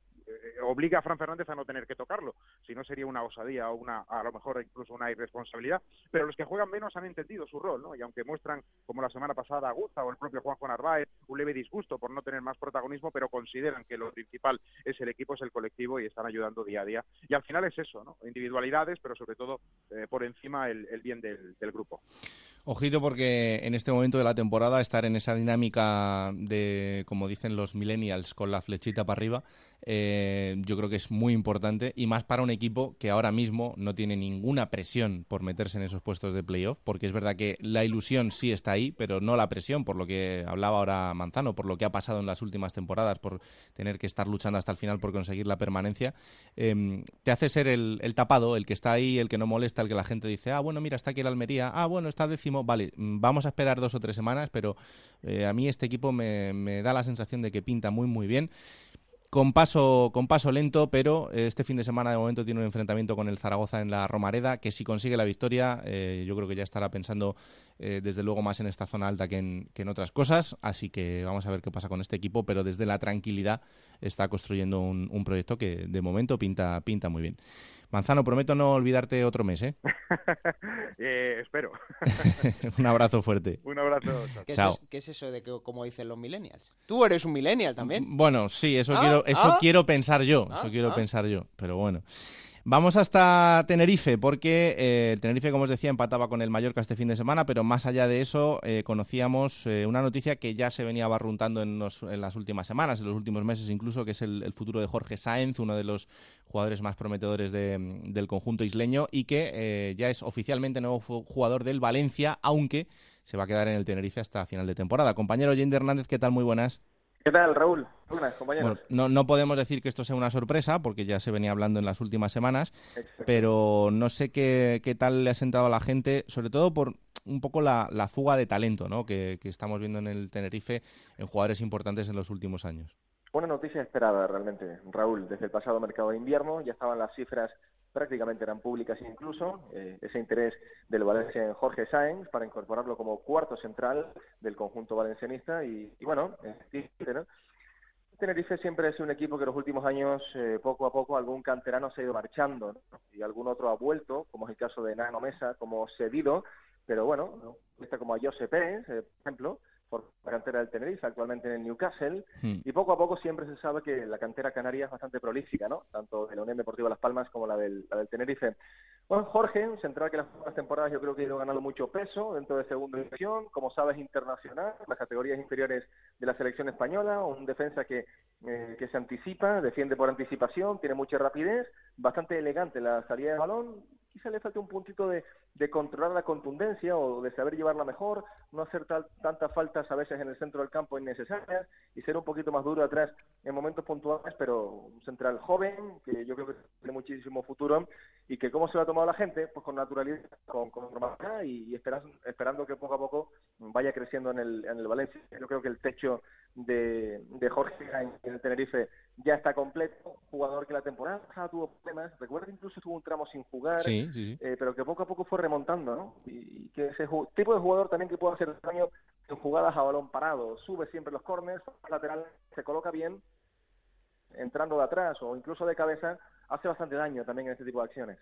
obliga a Fran Fernández a no tener que tocarlo, si no sería una osadía o una, a lo mejor incluso una irresponsabilidad. Pero los que juegan menos han entendido su rol, ¿no? Y aunque muestran, como la semana pasada, Aguza o el propio Juanjo Narváez, un leve disgusto por no tener más protagonismo, pero consideran que lo principal es el equipo, es el colectivo y están ayudando día a día. Y al final es eso, ¿no? Individualidades, pero sobre todo eh, por encima el, el bien del, del grupo. Ojito porque en este momento de la temporada estar en esa dinámica de, como dicen los millennials, con la flechita para arriba, eh, yo creo que es muy importante y más para un equipo que ahora mismo no tiene ninguna presión por meterse en esos puestos de playoff, porque es verdad que la ilusión sí está ahí, pero no la presión, por lo que hablaba ahora Manzano, por lo que ha pasado en las últimas temporadas, por tener que estar luchando hasta el final por conseguir la permanencia, eh, te hace ser el, el tapado, el que está ahí, el que no molesta, el que la gente dice, ah, bueno, mira, está aquí el Almería, ah, bueno, está décimo, vale, mm, vamos a esperar dos o tres semanas, pero eh, a mí este equipo me, da la sensación de que pinta muy, muy bien. Con paso, con paso lento, pero eh, este fin de semana de momento tiene un enfrentamiento con el Zaragoza en la Romareda, que si consigue la victoria, eh, yo creo que ya estará pensando desde luego más en esta zona alta que en, que en otras cosas. Así que vamos a ver qué pasa con este equipo, pero desde la tranquilidad está construyendo un, un proyecto que de momento pinta, pinta muy bien. Manzano, prometo no olvidarte otro mes, ¿eh? Eh, espero. un abrazo fuerte. Un abrazo. chao. ¿Qué, Chao. Es, qué es eso de que, como dicen los millennials? Tú eres un millennial también. Bueno, sí, eso Ah, quiero, eso ah. quiero pensar yo, Ah, eso quiero ah. pensar yo, pero bueno. Vamos hasta Tenerife, porque eh, el Tenerife, como os decía, empataba con el Mallorca este fin de semana, pero más allá de eso, eh, conocíamos eh, una noticia que ya se venía barruntando en, las últimas semanas, en los últimos meses incluso, que es el, futuro de Jorge Sáenz, uno de los jugadores más prometedores de- del conjunto isleño, y que eh, ya es oficialmente nuevo jugador del Valencia, aunque se va a quedar en el Tenerife hasta final de temporada. Compañero Jende Hernández, ¿qué tal? Muy buenas. ¿Qué tal, Raúl? Buenas, compañeros. no, no podemos decir que esto sea una sorpresa, porque ya se venía hablando en las últimas semanas, pero no sé qué, qué, tal le ha sentado a la gente, sobre todo por un poco la, la fuga de talento ¿no? que, que estamos viendo en el Tenerife en jugadores importantes en los últimos años. Una noticia esperada realmente, Raúl. Desde el pasado mercado de invierno ya estaban las cifras prácticamente eran públicas incluso, eh, ese interés del Valencia en Jorge Sáenz para incorporarlo como cuarto central del conjunto valencianista y, bueno, ¿no? Tenerife siempre es un equipo que en los últimos años, eh, poco a poco, algún canterano se ha ido marchando y algún otro ha vuelto, como es el caso de Nano Mesa, como cedido, pero bueno, está como a Pérez, eh, por ejemplo, por la cantera del Tenerife, actualmente en el Newcastle, hmm. y poco a poco siempre se sabe que la cantera canaria es bastante prolífica, ¿no? Tanto de la Unión Deportiva Las Palmas como la del, la del Tenerife. Bueno, Jorge, un central que las últimas temporadas yo creo que ha ido ganando mucho peso dentro de segunda división, como sabes, internacional, las categorías inferiores de la selección española, un defensa que, eh, que se anticipa, defiende por anticipación, tiene mucha rapidez, bastante elegante la salida de balón, quizá le falta un puntito de, de controlar la contundencia o de saber llevarla mejor, no hacer tantas faltas a veces en el centro del campo innecesarias y ser un poquito más duro atrás en momentos puntuales, pero un central joven que yo creo que tiene muchísimo futuro y que cómo se lo ha tomado la gente, pues con naturalidad, con, con normalidad y, esperando, esperando que poco a poco vaya creciendo en el, en el Valencia. Yo creo que el techo de, de Jorge en el Tenerife ya está completo, jugador que la temporada tuvo problemas, recuerda incluso estuvo un tramo sin jugar, eh, pero que poco a poco fue remontando, ¿no? Y, que ese tipo de jugador también que puede hacer daño en jugadas a balón parado, sube siempre los corners, lateral se coloca bien, entrando de atrás o incluso de cabeza, hace bastante daño también en este tipo de acciones.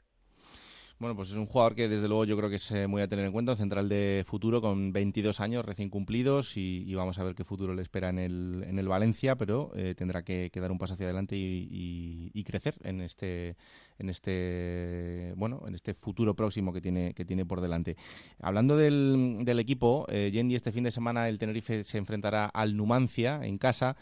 Bueno, pues es un jugador que desde luego yo creo que es muy a tener en cuenta, central de futuro con 22 años recién cumplidos y, vamos a ver qué futuro le espera en el, en el Valencia, pero eh, tendrá que, dar un paso hacia adelante y, crecer en este en este bueno en este futuro próximo que tiene que tiene por delante. Hablando del, equipo, eh, este fin de semana el Tenerife se enfrentará al Numancia en casa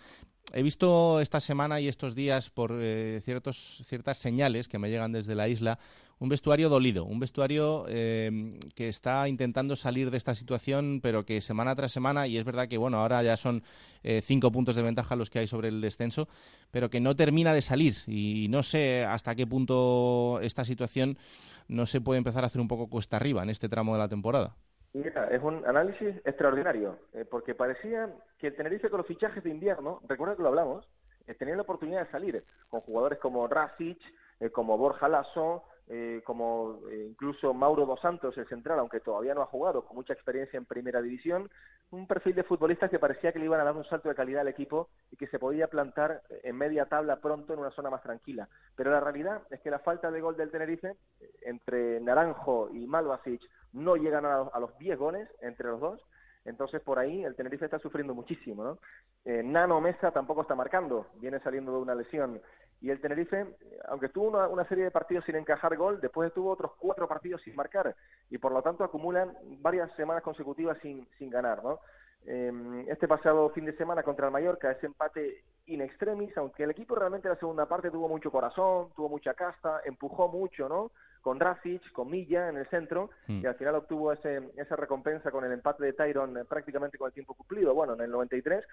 he visto esta semana y estos días por eh, ciertos, ciertas señales que me llegan desde la isla un vestuario dolido, un vestuario eh, que está intentando salir de esta situación, pero que semana tras semana, y es verdad que bueno, ahora ya son eh, cinco puntos de ventaja los que hay sobre el descenso, pero que no termina de salir. Y no sé hasta qué punto esta situación no se puede empezar a hacer un poco cuesta arriba en este tramo de la temporada. Mira, es un análisis extraordinario, eh, porque parecía que el Tenerife con los fichajes de invierno, recuerda que lo hablamos, eh, tenía la oportunidad de salir con jugadores como Rasic, eh, como Borja Lasso, eh, como eh, incluso Mauro Dos Santos, el central, aunque todavía no ha jugado, con mucha experiencia en primera división, un perfil de futbolistas que parecía que le iban a dar un salto de calidad al equipo y que se podía plantar en media tabla pronto en una zona más tranquila. Pero la realidad es que la falta de gol del Tenerife, eh, entre Naranjo y Malvasic, no llegan a, los 10 goles entre los dos, entonces, por ahí el Tenerife está sufriendo muchísimo, ¿no? Nano Mesa tampoco está marcando, viene saliendo de una lesión. Y el Tenerife, aunque tuvo una, serie de partidos sin encajar gol, después tuvo otros cuatro partidos sin marcar y por lo tanto acumulan varias semanas consecutivas sin, sin ganar, ¿no? Em, este pasado fin de semana contra el Mallorca, ese empate in extremis, aunque el equipo realmente en la segunda parte tuvo mucho corazón, tuvo mucha casta, empujó mucho, ¿no? Con Rasic, con Milla en el centro, mm. y al final obtuvo ese, esa recompensa con el empate de Tyron eh, prácticamente con el tiempo cumplido, bueno, en el 93,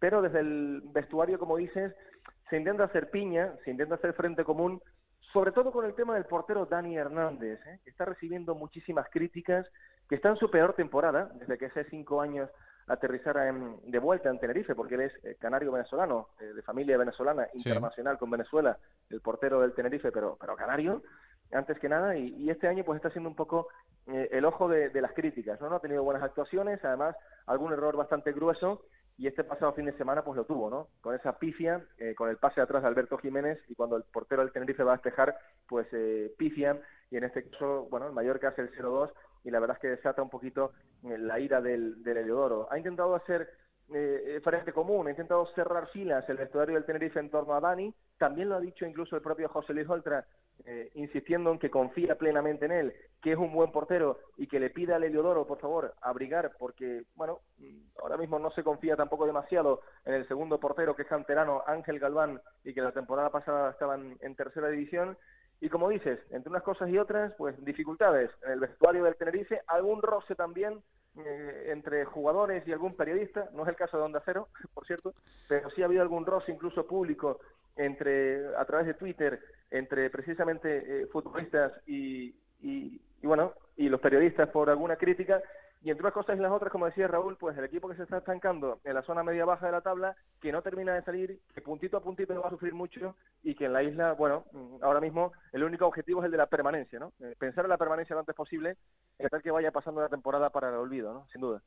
pero desde el vestuario, como dices, se intenta hacer piña, se intenta hacer frente común, sobre todo con el tema del portero Dani Hernández, ¿eh? que está recibiendo muchísimas críticas, que está en su peor temporada, desde que hace cinco años aterrizara de vuelta en Tenerife, porque él es eh, canario venezolano, eh, de familia venezolana, internacional con Venezuela, el portero del Tenerife, pero, pero canario, antes que nada, y, este año pues está siendo un poco el ojo de, las críticas, ¿no? No ha tenido buenas actuaciones, además algún error bastante grueso, y este pasado fin de semana pues lo tuvo, ¿no? Con esa pifia, eh, con el pase atrás de Alberto Jiménez y cuando el portero del Tenerife va a despejar, pues eh, pifian y en este caso, bueno, el Mallorca hace el 0-2 y la verdad es que desata un poquito eh, la ira del, del Heliodoro. Ha intentado hacer eh, frente común, ha intentado cerrar filas el vestuario del Tenerife en torno a Dani, también lo ha dicho incluso el propio José Luis Oltra, eh, insistiendo en que confía plenamente en él, que es un buen portero y que le pida al Heliodoro, por favor, abrigar, porque, bueno, ahora mismo no se confía tampoco demasiado en el segundo portero, que es canterano Ángel Galván, y que la temporada pasada estaban en tercera división. Y como dices, entre unas cosas y otras, pues dificultades. En el vestuario del Tenerife, algún roce también eh, entre jugadores y algún periodista, no es el caso de Onda Cero, por cierto, pero sí ha habido algún roce incluso público entre a través de Twitter entre precisamente eh, futbolistas y, y, y, bueno y los periodistas por alguna crítica y entre unas cosas y las otras, como decía Raúl, pues el equipo que se está estancando en la zona media-baja de la tabla, que no termina de salir, que puntito a puntito va a sufrir mucho y que en la isla, bueno, mm, ahora mismo el único objetivo es el de la permanencia, ¿no? Eh, pensar en la permanencia lo antes posible, y tal que vaya pasando la temporada para el olvido, ¿no? Sin duda.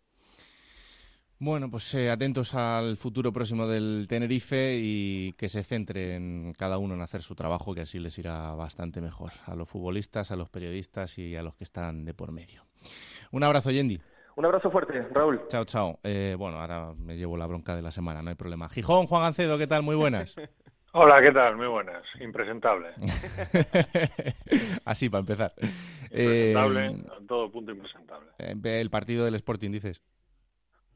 Bueno, pues eh, atentos al futuro próximo del Tenerife y que se centren cada uno en hacer su trabajo, que así les irá bastante mejor a los futbolistas, a los periodistas y a los que están de por medio. Un abrazo, Yendi. Un abrazo fuerte, Raúl. Chao, chao. Eh, bueno, ahora me llevo la bronca de la semana, no hay problema. Gijón, Juan Gancedo, ¿qué tal? Muy buenas. Hola, ¿qué tal? Muy buenas. Impresentable. Así, para empezar. Impresentable, eh, a todo punto impresentable. El partido del Sporting, dices.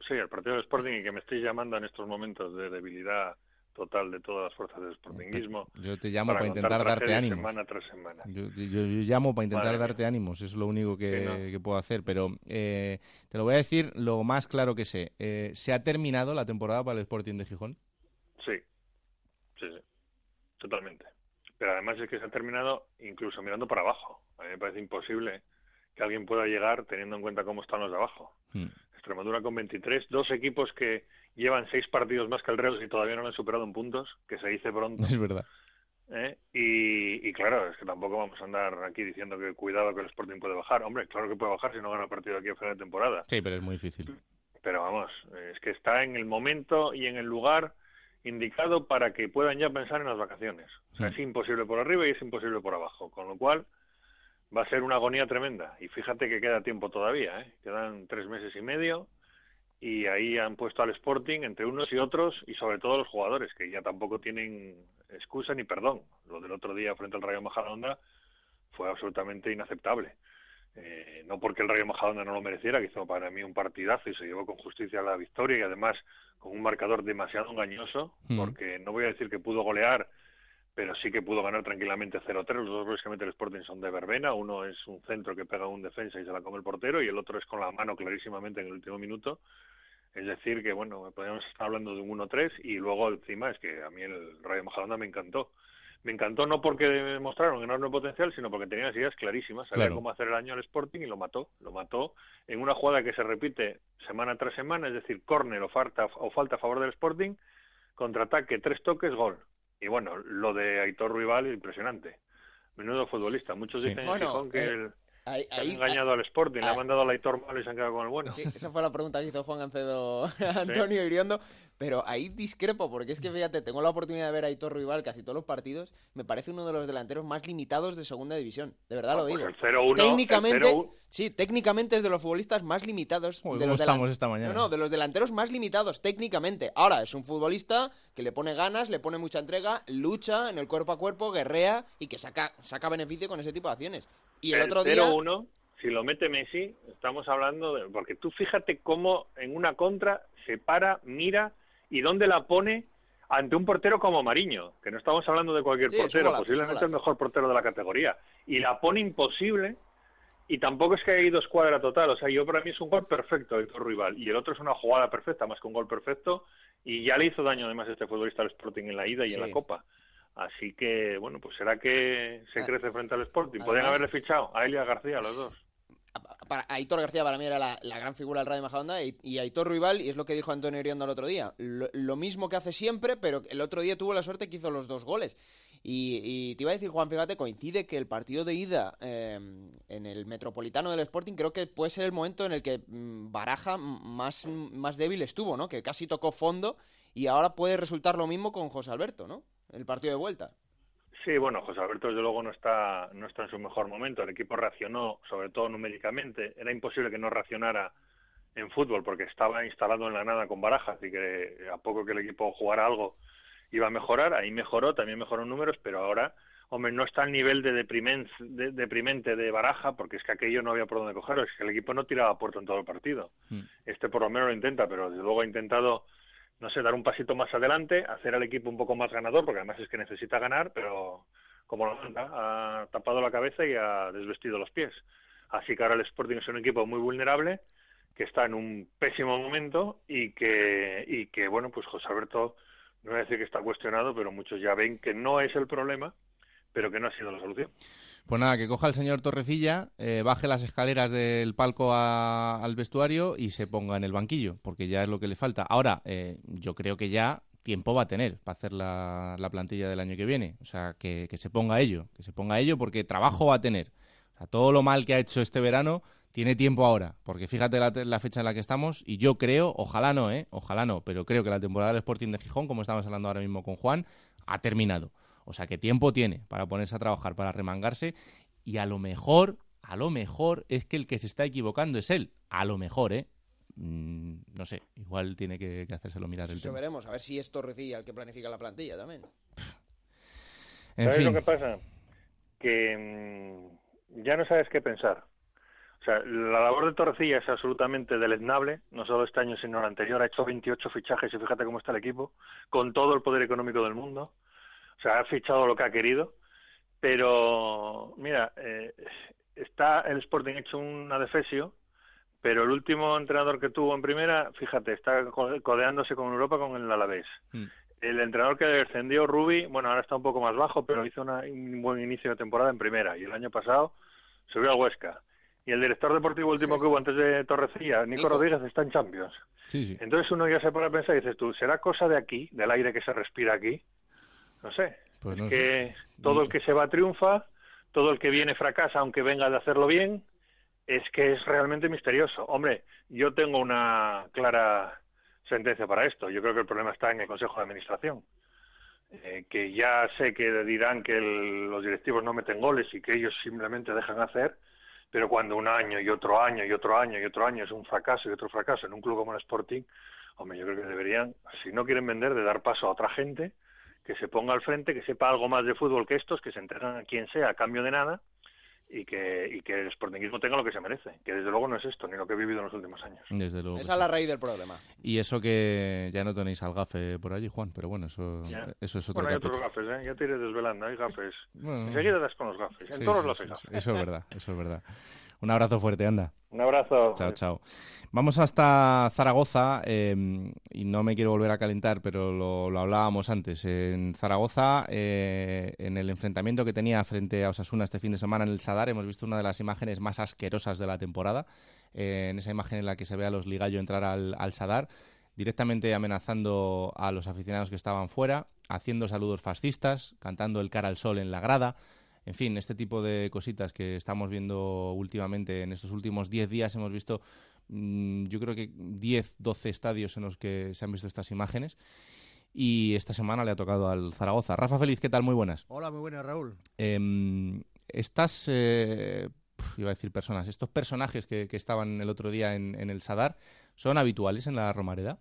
Sí, el partido del Sporting y que me estéis llamando en estos momentos de debilidad total de todas las fuerzas del sportingismo. Yo te llamo para, intentar darte ánimos. Semana tras semana. Yo, yo, llamo para intentar darte ánimos, es lo único que, que puedo hacer. Pero eh, te lo voy a decir lo más claro que sé. Eh, ¿Se ha terminado la temporada para el Sporting de Gijón? Sí, sí, sí, totalmente. Pero además es que se ha terminado incluso mirando para abajo. A mí me parece imposible que alguien pueda llegar teniendo en cuenta cómo están los de abajo. Hmm. Extremadura con 23, dos equipos que llevan seis partidos más que el Real y todavía no lo han superado en puntos, que se dice pronto. Es verdad. ¿Eh? Y, claro, es que tampoco vamos a andar aquí diciendo que cuidado que el Sporting puede bajar. Hombre, claro que puede bajar si no gana el partido aquí a final de temporada. Sí, pero es muy difícil. Pero vamos, es que está en el momento y en el lugar indicado para que puedan ya pensar en las vacaciones. O sea, es imposible por arriba y es imposible por abajo. Con lo cual, va a ser una agonía tremenda. Y fíjate que queda tiempo todavía, ¿eh? Quedan tres meses y medio y ahí han puesto al Sporting entre unos y otros y sobre todo los jugadores que ya tampoco tienen excusa ni perdón. Lo del otro día frente al Rayo Majadahonda fue absolutamente inaceptable. Eh, no porque el Rayo Majadahonda no lo mereciera, que hizo para mí un partidazo y se llevó con justicia la victoria y además con un marcador demasiado engañoso, mm. porque no voy a decir que pudo golear, pero sí que pudo ganar tranquilamente 0-3. Los dos goles que mete el Sporting son de verbena. Uno es un centro que pega un defensa y se la come el portero, y el otro es con la mano clarísimamente en el último minuto. Es decir, que bueno, podríamos estar hablando de un 1-3 y luego encima es que a mí el Rayo Majadahonda me encantó. Me encantó no porque demostraron enorme potencial, sino porque tenía las ideas clarísimas, sabía cómo hacer el año al Sporting y lo mató. Lo mató en una jugada que se repite semana tras semana, es decir, córner o falta, o falta a favor del Sporting, contraataque, tres toques, gol. Y bueno, lo de Aitor Rival es impresionante. Menudo futbolista. Muchos dicen que eh, el Ahí, engañado al Sporting, le ha mandado al Aitor malo y se han quedado con el bueno. esa fue la pregunta que hizo Juan Ancedo Antonio Iriondo. Pero ahí discrepo, porque es que fíjate, tengo la oportunidad de ver a Aitor Rival casi todos los partidos. Me parece uno de los delanteros más limitados de segunda división. De verdad lo pues digo. el técnicamente, sí, técnicamente es de los futbolistas más limitados. de los estamos esta mañana? No, no, de los delanteros más limitados, técnicamente. Ahora, es un futbolista que le pone ganas, le pone mucha entrega, lucha en el cuerpo a cuerpo, guerrea y que saca, saca beneficio con ese tipo de acciones. Y el, otro día si lo mete Messi, estamos hablando de... Porque tú fíjate cómo en una contra se para, mira y dónde la pone ante un portero como Mariño, que no estamos hablando de cualquier portero, posiblemente el mejor portero de la categoría, y la pone imposible y tampoco es que haya ido escuadra total, o sea, yo para mí es un gol perfecto el rival y el otro es una jugada perfecta más que un gol perfecto y ya le hizo daño además este futbolista al Sporting en la ida y en la Copa. Así que, bueno, pues será que se ah. crece frente al Sporting. Podrían haberle fichado a Elia García, los dos Aitor García para mí era la, gran figura del Rayo Majadahonda y, y, Aitor Rival, y es lo que dijo Antonio Iriondo el otro día, lo, mismo que hace siempre, pero el otro día tuvo la suerte que hizo los dos goles. Y, te iba a decir, Juan, fíjate, coincide que el partido de ida em, en el Metropolitano del Sporting creo que puede ser el momento en el que mm, Baraja más, más débil estuvo, ¿no? Que casi tocó fondo y ahora puede resultar lo mismo con José Alberto, ¿no? El partido de vuelta. Sí, bueno, José Alberto desde luego no está, no está en su mejor momento. El equipo reaccionó, sobre todo numéricamente. Era imposible que no reaccionara en fútbol porque estaba instalado en la nada con barajas y que a poco que el equipo jugara algo iba a mejorar. Ahí mejoró, también mejoró en números, pero ahora, hombre, no está al nivel de, de deprimente de baraja porque es que aquello no había por dónde cogerlo. Es que el equipo no tiraba a puerto en todo el partido. Hmm. Este por lo menos lo intenta, pero desde luego ha intentado no sé, dar un pasito más adelante, hacer al equipo un poco más ganador, porque además es que necesita ganar, pero como lo manda, ha tapado la cabeza y ha desvestido los pies. Así que ahora el Sporting es un equipo muy vulnerable que está en un pésimo momento y que, y que bueno, pues José Alberto, no voy a decir que está cuestionado, pero muchos ya ven que no es el problema, pero que no ha sido la solución. Pues nada, que coja el señor Torrecilla, eh, baje las escaleras del palco al vestuario y se ponga en el banquillo, porque ya es lo que le falta. Ahora, eh, yo creo que ya tiempo va a tener para hacer la, plantilla del año que viene. O sea, que, se ponga a ello, que se ponga a ello porque trabajo va a tener. O sea, todo lo mal que ha hecho este verano tiene tiempo ahora, porque fíjate la, la, fecha en la que estamos y yo creo, ojalá no, ¿eh? Ojalá no, pero creo que la temporada del Sporting de Gijón, como estamos hablando ahora mismo con Juan, ha terminado. O sea, que tiempo tiene para ponerse a trabajar, para remangarse y a lo mejor, a lo mejor es que el que se está equivocando es él. A lo mejor, ¿eh? Mm, no sé, igual tiene que, hacérselo mirar el Eso veremos, a ver si es Torrecilla el que planifica la plantilla también. ¿Sabes lo que pasa? Que mm, ya no sabes qué pensar. O sea, la labor de Torrecilla es absolutamente deleznable, no solo este año sino el anterior. Ha hecho 28 fichajes y fíjate cómo está el equipo, con todo el poder económico del mundo. O sea, ha fichado lo que ha querido, pero mira, eh, está el Sporting hecho una defesio, pero el último entrenador que tuvo en primera, fíjate, está codeándose con Europa con el Alavés. Mm. El entrenador que descendió, Rubi, bueno, ahora está un poco más bajo, pero hizo un buen inicio de temporada en primera. Y el año pasado subió al Huesca. Y el director deportivo último que hubo antes de Torrecilla, Nico, Rodríguez, está en Champions. Entonces uno ya se pone a pensar y dices tú, ¿será cosa de aquí, del aire que se respira aquí? No sé. Pues que todo el que se va triunfa, todo el que viene fracasa aunque venga de hacerlo bien, es que es realmente misterioso. Hombre, yo tengo una clara sentencia para esto. Yo creo que el problema está en el Consejo de Administración. Eh, que ya sé que dirán que los directivos no meten goles y que ellos simplemente dejan hacer, pero cuando un año y otro año y otro año y otro año es un fracaso y otro fracaso en un club como el Sporting, hombre, yo creo que deberían, si no quieren vender, de dar paso a otra gente que se ponga al frente, que sepa algo más de fútbol que estos, que se entregan a quien sea a cambio de nada y que, y que el sportingismo tenga lo que se merece, que desde luego no es esto, ni lo que he vivido en los últimos años. Desde luego Esa es la raíz del problema. Y eso que ya no tenéis al gafe por allí, Juan, pero bueno, eso, eso es otro Bueno, hay otros gafes, ¿eh? ya te iré desvelando, hay gafes. Enseguida das con los gafes, en todos los gafes. Eso es verdad, eso es verdad. Un abrazo fuerte, anda. Un abrazo. Chao, chao. Vamos hasta Zaragoza em, y no me quiero volver a calentar, pero lo, hablábamos antes. En Zaragoza, eh, en el enfrentamiento que tenía frente a Osasuna este fin de semana en el Sadar, hemos visto una de las imágenes más asquerosas de la temporada. Eh, en esa imagen en la que se ve a los Ligallo entrar al, al Sadar, directamente amenazando a los aficionados que estaban fuera, haciendo saludos fascistas, cantando el cara al sol en la grada. En fin, este tipo de cositas que estamos viendo últimamente, en estos últimos 10 días hemos visto, mm, yo creo que 10, 12 estadios en los que se han visto estas imágenes. Y esta semana le ha tocado al Zaragoza. Rafa Feliz, ¿qué tal? Muy buenas. Hola, muy buenas, Raúl. Eh, estas, eh, iba a decir personas, estos personajes que, estaban el otro día en, en el Sadar, ¿son habituales en la Romareda?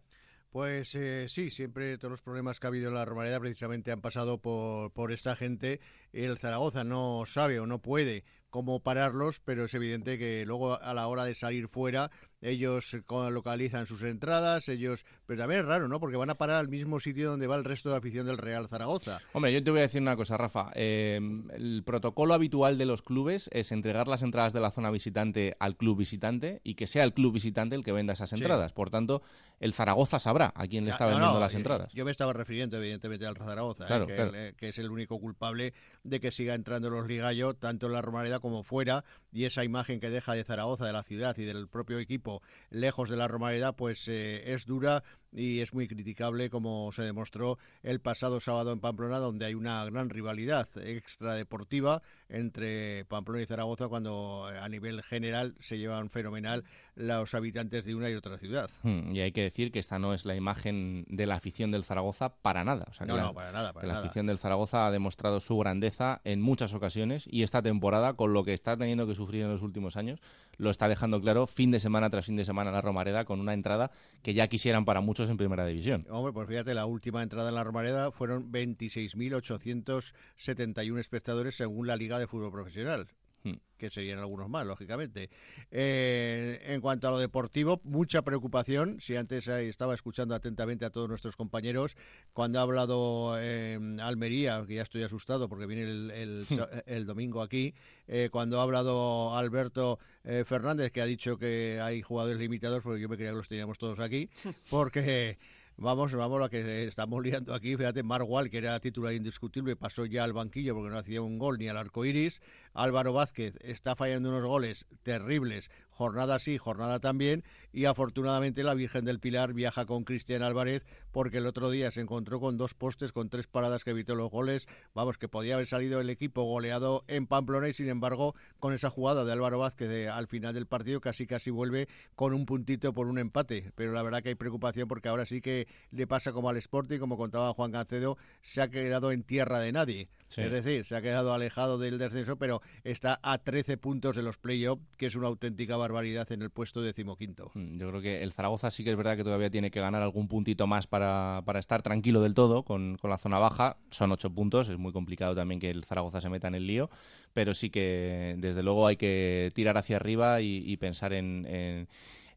Pues eh, sí, siempre todos los problemas que ha habido en la Romareda precisamente han pasado por, por esta gente. El Zaragoza no sabe o no puede cómo pararlos, pero es evidente que luego a la hora de salir fuera ellos localizan sus entradas, ellos... Pero también es raro, ¿no? Porque van a parar al mismo sitio donde va el resto de afición del Real Zaragoza. Hombre, yo te voy a decir una cosa, Rafa. Eh, el protocolo habitual de los clubes es entregar las entradas de la zona visitante al club visitante y que sea el club visitante el que venda esas entradas. Por tanto, el Zaragoza sabrá a quién le está vendiendo las eh, entradas. Yo me estaba refiriendo, evidentemente, al Zaragoza, ¿eh? que, es el único culpable de que siga entrando los ligallos, tanto en la Romareda como fuera, y esa imagen que deja de Zaragoza, de la ciudad y del propio equipo lejos de la Romareda, pues eh, es dura y es muy criticable como se demostró el pasado sábado en Pamplona donde hay una gran rivalidad extradeportiva entre Pamplona y Zaragoza cuando eh, a nivel general se llevan fenomenal los habitantes de una y otra ciudad. Hmm, y hay que decir que esta no es la imagen de la afición del Zaragoza para nada. no, no, para nada. la afición del Zaragoza ha demostrado su grandeza en muchas ocasiones y esta temporada, con lo que está teniendo que sufrir en los últimos años, lo está dejando claro fin de semana tras fin de semana la Romareda con una entrada que ya quisieran para muchos en primera división. Hombre, pues fíjate, la última entrada en la Romareda fueron 26.871 espectadores según la Liga de Fútbol Profesional. Hmm. que serían algunos más, lógicamente. Eh, en cuanto a lo deportivo, mucha preocupación. Si antes estaba escuchando atentamente a todos nuestros compañeros, cuando ha hablado eh, Almería, que ya estoy asustado porque viene el, el, domingo aquí, eh, cuando ha hablado Alberto Fernández, que ha dicho que hay jugadores limitados, porque yo me creía que los teníamos todos aquí, porque Vamos, vamos, a que estamos liando aquí. Fíjate, Marwal, que era titular indiscutible, pasó ya al banquillo porque no hacía un gol ni al arco iris. Álvaro Vázquez está fallando unos goles terribles jornada sí, jornada también, y afortunadamente la Virgen del Pilar viaja con Cristian Álvarez porque el otro día se encontró con dos postes, con tres paradas que evitó los goles, vamos, que podía haber salido el equipo goleado en Pamplona y sin embargo con esa jugada de Álvaro Vázquez al final del partido casi casi vuelve con un puntito por un empate, pero la verdad que hay preocupación porque ahora sí que le pasa como al Sporting, como contaba Juan Gancedo, se ha quedado en tierra de nadie. Es decir, se ha quedado alejado del descenso, pero está a 13 puntos de los play-off, que es una auténtica barbaridad en el puesto decimoquinto. Mm, yo creo que el Zaragoza sí que es verdad que todavía tiene que ganar algún puntito más para, para estar tranquilo del todo con, con, la zona baja. Son ocho puntos, es muy complicado también que el Zaragoza se meta en el lío, pero sí que desde luego hay que tirar hacia arriba y, pensar en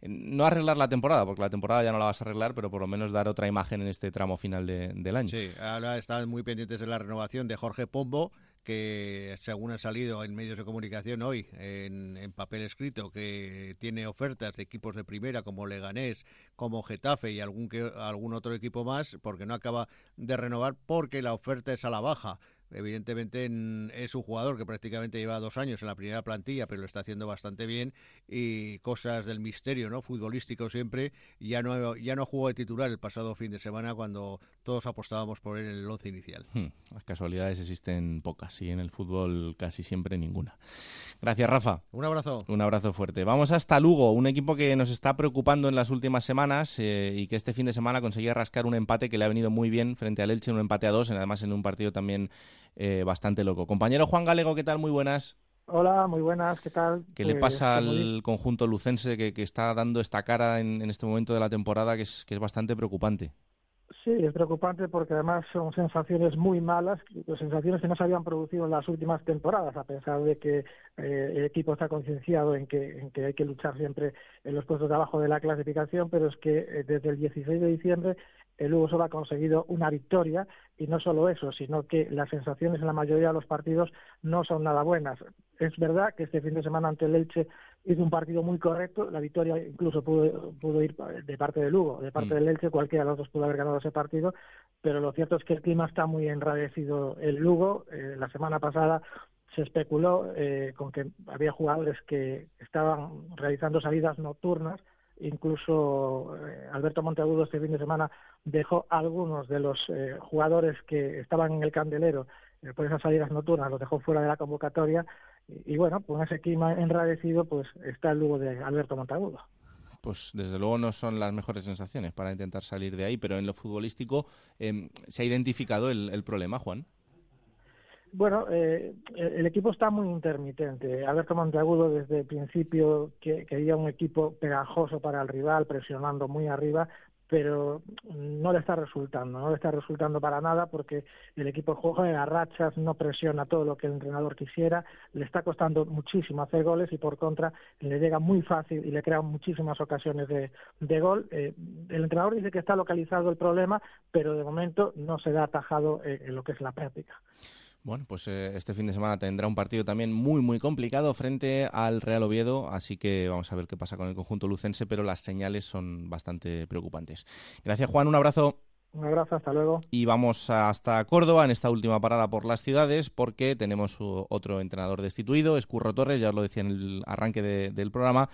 no arreglar la temporada, porque la temporada ya no la vas a arreglar, pero por lo menos dar otra imagen en este tramo final del año. Sí, ahora están muy pendientes de la renovación de Jorge Pombo, que según ha salido en medios de comunicación hoy, en, papel escrito, que tiene ofertas de equipos de primera como Leganés, como Getafe y algún, que, algún otro equipo más, porque no acaba de renovar porque la oferta es a la baja. Evidentemente es un jugador que prácticamente lleva dos años en la primera plantilla, pero lo está haciendo bastante bien y cosas del misterio, ¿no? Futbolístico siempre. Ya no ya no jugó de titular el pasado fin de semana cuando todos apostábamos por él en el once inicial. Hmm, las casualidades existen pocas y en el fútbol casi siempre ninguna. Gracias, Rafa. Un abrazo. Un abrazo fuerte. Vamos hasta Lugo, un equipo que nos está preocupando en las últimas semanas eh, y que este fin de semana conseguía rascar un empate que le ha venido muy bien frente al Elche, un empate a dos, además en un partido también eh, bastante loco. Compañero Juan Galego, ¿qué tal? Muy buenas. Hola, muy buenas, ¿qué tal? ¿Qué le pues, pasa al conjunto lucense que, está dando esta cara en, este momento de la temporada que es, que es bastante preocupante? Sí, es preocupante porque además son sensaciones muy malas, sensaciones que no se habían producido en las últimas temporadas, a pesar de que eh, el equipo está concienciado en que, en que hay que luchar siempre en los puestos de abajo de la clasificación, pero es que eh, desde el 16 de diciembre el Hugo solo ha conseguido una victoria y no solo eso, sino que las sensaciones en la mayoría de los partidos no son nada buenas. Es verdad que este fin de semana ante el Elche hizo un partido muy correcto, la victoria incluso pudo, pudo ir de parte del Lugo, de parte mm. del Elche, cualquiera de los dos pudo haber ganado ese partido, pero lo cierto es que el clima está muy enradecido el Lugo. Eh, la semana pasada se especuló eh, con que había jugadores que estaban realizando salidas nocturnas Incluso eh, Alberto Monteagudo este fin de semana dejó algunos de los eh, jugadores que estaban en el candelero eh, por esas salidas nocturnas, los dejó fuera de la convocatoria. Y, bueno, con ese clima enradecido, pues está el lugo de Alberto Monteagudo pues desde luego no son las mejores sensaciones para intentar salir de ahí, pero en lo futbolístico em, se ha identificado el problema, Juan. Bueno, eh, el equipo está muy intermitente. Alberto Monteagudo desde el principio que, quería un equipo pegajoso para el rival, presionando muy arriba, pero no le está resultando, no le está resultando para nada porque el equipo juega a rachas, no presiona todo lo que el entrenador quisiera, le está costando muchísimo hacer goles y por contra le llega muy fácil y le crea muchísimas ocasiones de, de gol. Eh, el entrenador dice que está localizado el problema, pero de momento no se da atajado en lo que es la práctica. Bueno, pues eh, este fin de semana tendrá un partido también muy, muy complicado frente al Real Oviedo, así que vamos a ver qué pasa con el conjunto lucense, pero las señales son bastante preocupantes. Gracias, Juan, un abrazo. Un abrazo, hasta luego. Y vamos hasta Córdoba en esta última parada por las ciudades, porque tenemos otro entrenador destituido, es Curro Torres, ya os lo decía en el arranque del programa,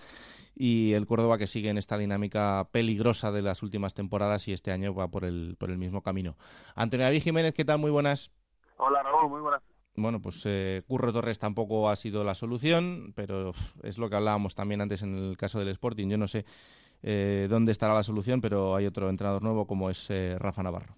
y el Córdoba que sigue en esta dinámica peligrosa de las últimas temporadas y este año va por el, por el mismo camino. Antonio David Jiménez, ¿qué tal? Muy buenas. Hola Raúl, muy buenas. Bueno, pues eh, Curro Torres tampoco ha sido la solución, pero es lo que hablábamos también antes en el caso del Sporting. Yo no sé eh, dónde estará la solución, pero hay otro entrenador nuevo como es eh, Rafa Navarro.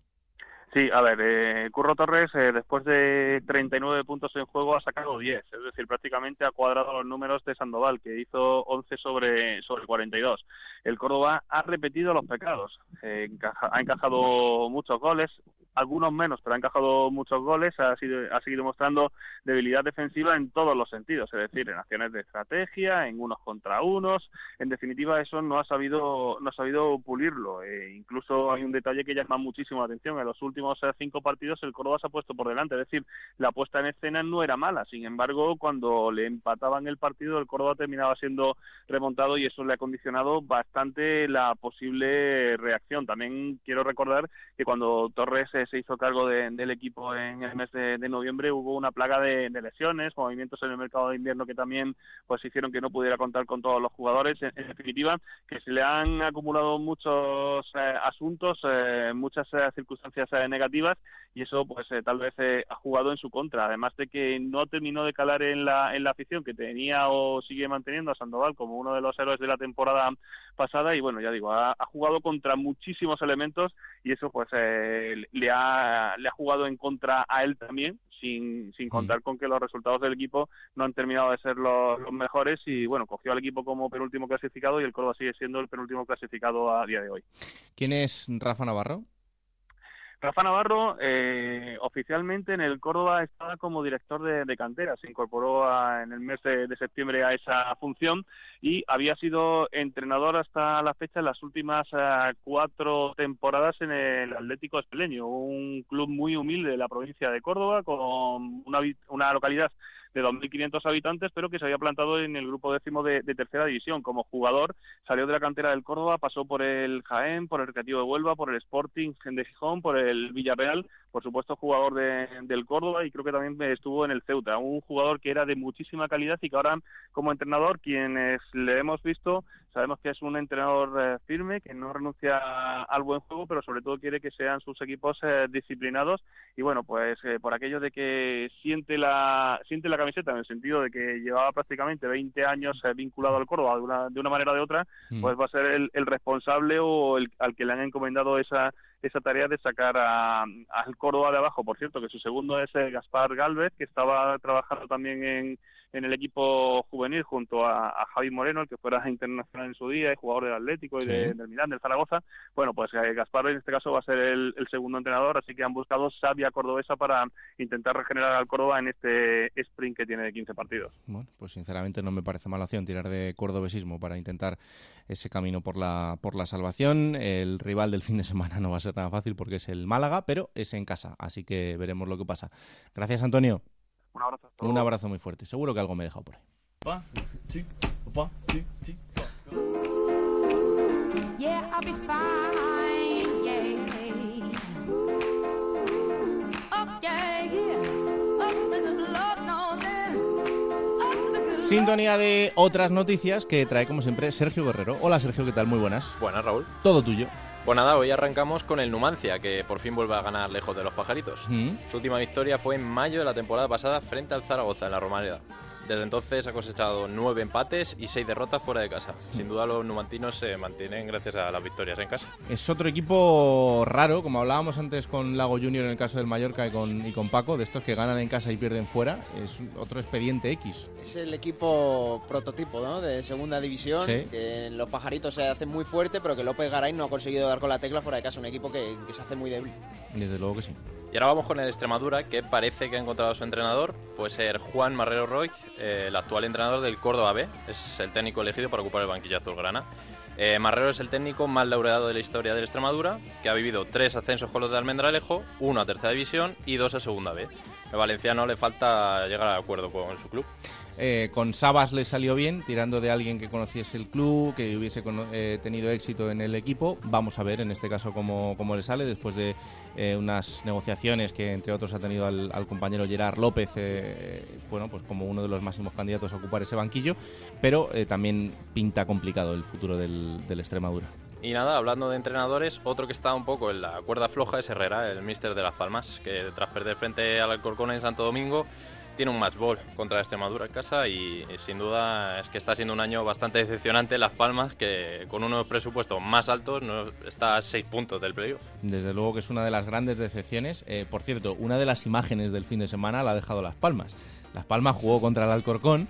Sí, a ver, eh, Curro Torres después de 39 puntos en juego ha sacado 10, es decir, prácticamente ha cuadrado los números de Sandoval, que hizo 11 sobre, sobre 42. El Córdoba ha repetido los pecados, ha encajado muchos goles, algunos menos, pero ha encajado muchos goles, ha, sido, ha seguido mostrando debilidad defensiva en todos los sentidos, es decir, en acciones de estrategia, en unos contra unos, en definitiva eso no ha sabido, no ha sabido pulirlo. E incluso hay un detalle que llama muchísimo la atención, en los últimos eh, cinco partidos el Córdoba se ha puesto por delante, es decir, la puesta en escena no era mala, sin embargo, cuando le empataban el partido, el Córdoba terminaba siendo remontado y eso le ha condicionado bastante la posible reacción. También quiero recordar que cuando Torres eh, se hizo cargo del equipo en el mes de, noviembre hubo una plaga de, lesiones, movimientos en el mercado de invierno que también pues hicieron que no pudiera contar con todos los jugadores. En, definitiva, que se le han acumulado muchos eh, asuntos, eh, muchas circunstancias negativas y eso pues tal vez ha jugado en su contra. Además de que no terminó de calar en la, en la afición que tenía o sigue manteniendo a Sandoval como uno de los héroes de la temporada pasada y bueno, ya digo, ha, jugado contra muchísimos elementos y eso pues eh, le, ha, le ha jugado en contra a él también, sin, sin contar con que los resultados del equipo no han terminado de ser los, los, mejores y bueno, cogió al equipo como penúltimo clasificado y el Córdoba sigue siendo el penúltimo clasificado a día de hoy. ¿Quién es Rafa Navarro? Rafa Navarro eh, oficialmente en el Córdoba estaba como director de, cantera, se incorporó en el mes de, septiembre a esa función y había sido entrenador hasta la fecha en las últimas eh, cuatro temporadas en el Atlético Espeleño, un club muy humilde de la provincia de Córdoba con una, una localidad de 2.500 habitantes, pero que se había plantado en el grupo décimo de, tercera división. Como jugador salió de la cantera del Córdoba, pasó por el Jaén, por el Recreativo de Huelva, por el Sporting de Gijón, por el Villarreal, por supuesto jugador del Córdoba y creo que también estuvo en el Ceuta. Un jugador que era de muchísima calidad y que ahora como entrenador, quienes le hemos visto, sabemos que es un entrenador eh, firme, que no renuncia al buen juego, pero sobre todo quiere que sean sus equipos eh, disciplinados y bueno, pues eh, por aquello de que siente la siente la camiseta en el sentido de que llevaba prácticamente 20 años vinculado al Córdoba de una, de una manera o de otra, mm. pues va a ser el, el responsable o el, al que le han encomendado esa esa tarea de sacar a, al Córdoba de abajo. Por cierto, que su segundo es Gaspar Galvez, que estaba trabajando también en, en el equipo juvenil junto a, Javi Moreno, el que fuera internacional en su día, y jugador del Atlético y del Milán, del Zaragoza. Bueno, pues eh, Gaspar en este caso va a ser el, segundo entrenador, así que han buscado sabia cordobesa para intentar regenerar al Córdoba en este sprint que tiene de 15 partidos. Bueno, pues sinceramente no me parece mala opción tirar de cordobesismo para intentar ese camino por la, por la salvación. El rival del fin de semana no va a ser tan fácil porque es el Málaga, pero es en casa, así que veremos lo que pasa. Gracias, Antonio. Un abrazo. Un abrazo muy fuerte. Seguro que algo me he dejado por ahí. Sintonía de otras noticias que trae como siempre Sergio Guerrero. Hola Sergio, ¿qué tal? Muy buenas. Buenas, Raúl. Todo tuyo. Pues nada, hoy arrancamos con el Numancia, que por fin vuelve a ganar lejos de los pajaritos. Mm. Su última victoria fue en mayo de la temporada pasada frente al Zaragoza en la Romareda. Desde entonces ha cosechado nueve empates y seis derrotas fuera de casa. Sin duda los numantinos se mantienen gracias a las victorias en casa. Es otro equipo raro, como hablábamos antes con Lago Junior en el caso del Mallorca y con, y con Paco, de estos que ganan en casa y pierden fuera. Es otro expediente X. Es el equipo prototipo ¿no? de segunda división, que en los pajaritos se hace muy fuerte, pero que López Garay no ha conseguido dar con la tecla fuera de casa. Un equipo que, que se hace muy débil. Desde luego que sí. Y ahora vamos con el Extremadura, que parece que ha encontrado a su entrenador. Puede ser Juan Marrero Roy, eh, el actual entrenador del Córdoba B. Es el técnico elegido para ocupar el banquillo azulgrana. Eh, Marrero es el técnico más laureado de la historia del Extremadura, que ha vivido tres ascensos con los de Almendralejo, uno a tercera división y dos a segunda B. El valenciano le falta llegar al acuerdo con su club. Eh, con Sabas le salió bien, tirando de alguien que conociese el club, que hubiese eh, tenido éxito en el equipo. Vamos a ver en este caso cómo, cómo le sale después de eh, unas negociaciones que entre otros ha tenido al, compañero Gerard López, bueno, pues como uno de los máximos candidatos a ocupar ese banquillo, pero también pinta complicado el futuro del, Extremadura. Y nada, hablando de entrenadores, otro que está un poco en la cuerda floja es Herrera, el míster de Las Palmas, que tras perder frente al Alcorcón en Santo Domingo tiene un match ball contra Extremadura en casa y, sin duda es que está siendo un año bastante decepcionante Las Palmas, que con unos presupuestos más altos no, está a seis puntos del playoff. Desde luego que es una de las grandes decepciones. Eh, por cierto, una de las imágenes del fin de semana la ha dejado Las Palmas. Las Palmas jugó contra el Alcorcón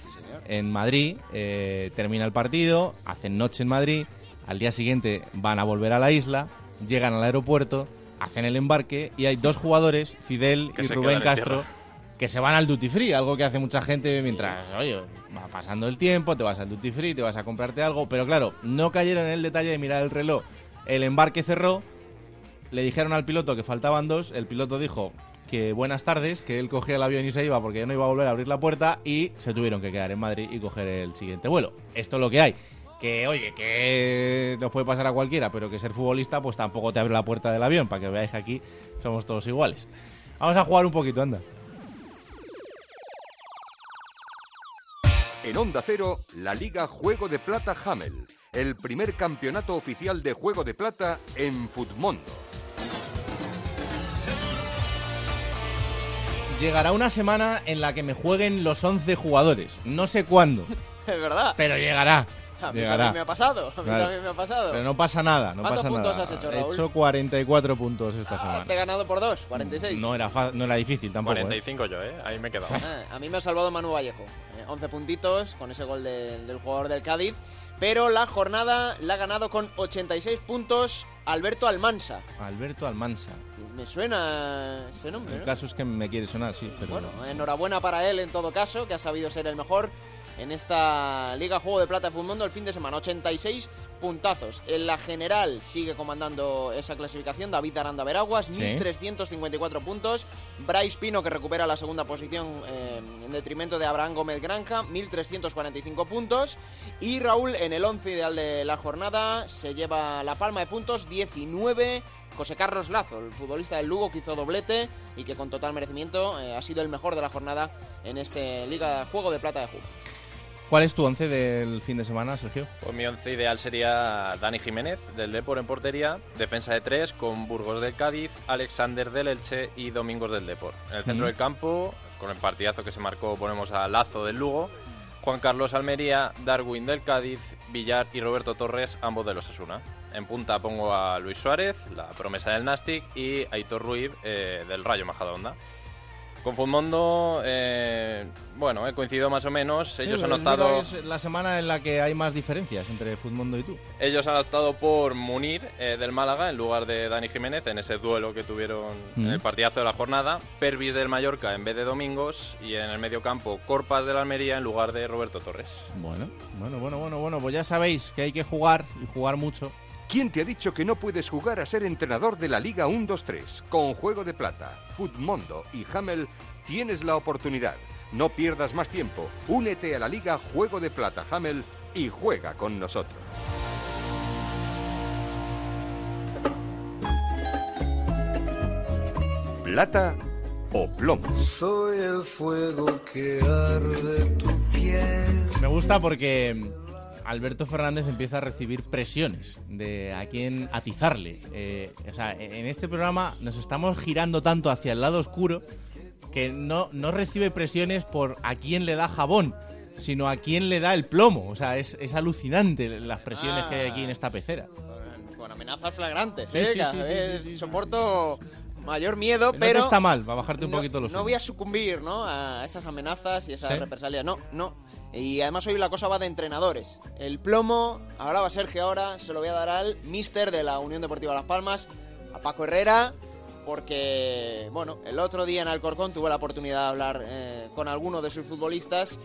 en Madrid, eh, termina el partido, hacen noche en Madrid, al día siguiente van a volver a la isla, llegan al aeropuerto, hacen el embarque y hay dos jugadores, Fidel Que y Rubén Castro, tierra. Que se van al duty free, algo que hace mucha gente mientras, oye, va pasando el tiempo, te vas al duty free, te vas a comprarte algo, pero claro, no cayeron en el detalle de mirar el reloj. El embarque cerró, le dijeron al piloto que faltaban dos, el piloto dijo que buenas tardes, que él cogía el avión y se iba porque ya no iba a volver a abrir la puerta y se tuvieron que quedar en Madrid y coger el siguiente vuelo. Esto es lo que hay. Que oye, que nos puede pasar a cualquiera, pero que ser futbolista pues tampoco te abre la puerta del avión, para que veáis que aquí somos todos iguales. Vamos a jugar un poquito, anda. En Onda Cero, la Liga Juego de Plata Hamel, el primer campeonato oficial de Juego de Plata en Futmundo. Llegará una semana en la que me jueguen los 11 jugadores. No sé cuándo, Es verdad. pero llegará. A mí Llegará. también me ha pasado. A mí Claro. también me ha pasado. Pero no pasa nada, no ¿Cuántos pasa puntos nada. has hecho, He Raúl? hecho 44 puntos esta Ah, semana. te he ganado por dos, 46. No era, fa- no era difícil tampoco. ¿eh? 45 yo, ¿eh? Ahí me he quedado. Eh, a mí me ha salvado Manu Vallejo. Eh, 11 puntitos con ese gol del- del jugador del Cádiz. Pero la jornada la ha ganado con 86 puntos Alberto Almansa. Alberto Almansa. Me suena ese nombre, El ¿no? caso es que me quiere sonar, sí, pero Bueno, enhorabuena para él en todo caso, que ha sabido ser el mejor en esta Liga Juego de Plata de Mundo el fin de semana. 86 puntazos. En la general sigue comandando esa clasificación David Aranda Veraguas, Sí. 1.354 puntos. Bryce Pino, que recupera la segunda posición eh, en detrimento de Abraham Gómez Granja, 1.345 puntos. Y Raúl, en el 11 ideal de la jornada, se lleva la palma de puntos, 19. José Carlos Lazo, el futbolista del Lugo que hizo doblete y que con total merecimiento eh, ha sido el mejor de la jornada en este Liga Juego de Plata de Jugo. ¿Cuál es tu once del fin de semana, Sergio? Pues mi once ideal sería Dani Jiménez, del Depor en portería, defensa de tres, con Burgos del Cádiz, Alexander del Elche y Domingos del Depor. En el centro Mm. del campo, con el partidazo que se marcó, ponemos a Lazo del Lugo, Juan Carlos Almería, Darwin del Cádiz, Villar y Roberto Torres, ambos de los Asuna. En punta pongo a Luis Suárez, la promesa del Nastic, y Aitor Ruiz, eh, del Rayo Majadahonda. Con Futmundo, eh, bueno, he coincidido más o menos. Ellos Sí, han optado... Es la semana en la que hay más diferencias entre Futmundo y tú. Ellos han optado por Munir eh, del Málaga en lugar de Dani Jiménez en ese duelo que tuvieron en Mm. el partidazo de la jornada. Pervis del Mallorca en vez de Domingos y en el medio campo Corpas del Almería en lugar de Roberto Torres. Bueno, bueno, bueno, bueno, bueno, pues ya sabéis que hay que jugar y jugar mucho. ¿Quién te ha dicho que no puedes jugar a ser entrenador de la Liga 1-2-3? Con Juego de Plata, Futmundo y Hamel tienes la oportunidad. No pierdas más tiempo. Únete a la Liga Juego de Plata Hamel y juega con nosotros. Plata o plomo. Soy el fuego que arde tu piel. Me gusta porque Alberto Fernández empieza a recibir presiones de a quién atizarle. Eh, o sea, en este programa nos estamos girando tanto hacia el lado oscuro que no, no recibe presiones por a quién le da jabón, sino a quién le da el plomo. O sea, es, es alucinante las presiones que hay aquí en esta pecera. Con, amenazas flagrantes, Sí, ¿eh? sí, sí. Soporto mayor miedo, No pero... está mal, va a bajarte un no- poquito los No voy a sucumbir, ¿no? A esas amenazas y esas ¿Sí? represalias. No, no. Y además hoy la cosa va de entrenadores. El plomo, ahora va Sergio ahora, se lo voy a dar al mister de la Unión Deportiva Las Palmas, a Paco Herrera, porque, bueno, el otro día en Alcorcón tuve la oportunidad de hablar eh, con alguno de sus futbolistas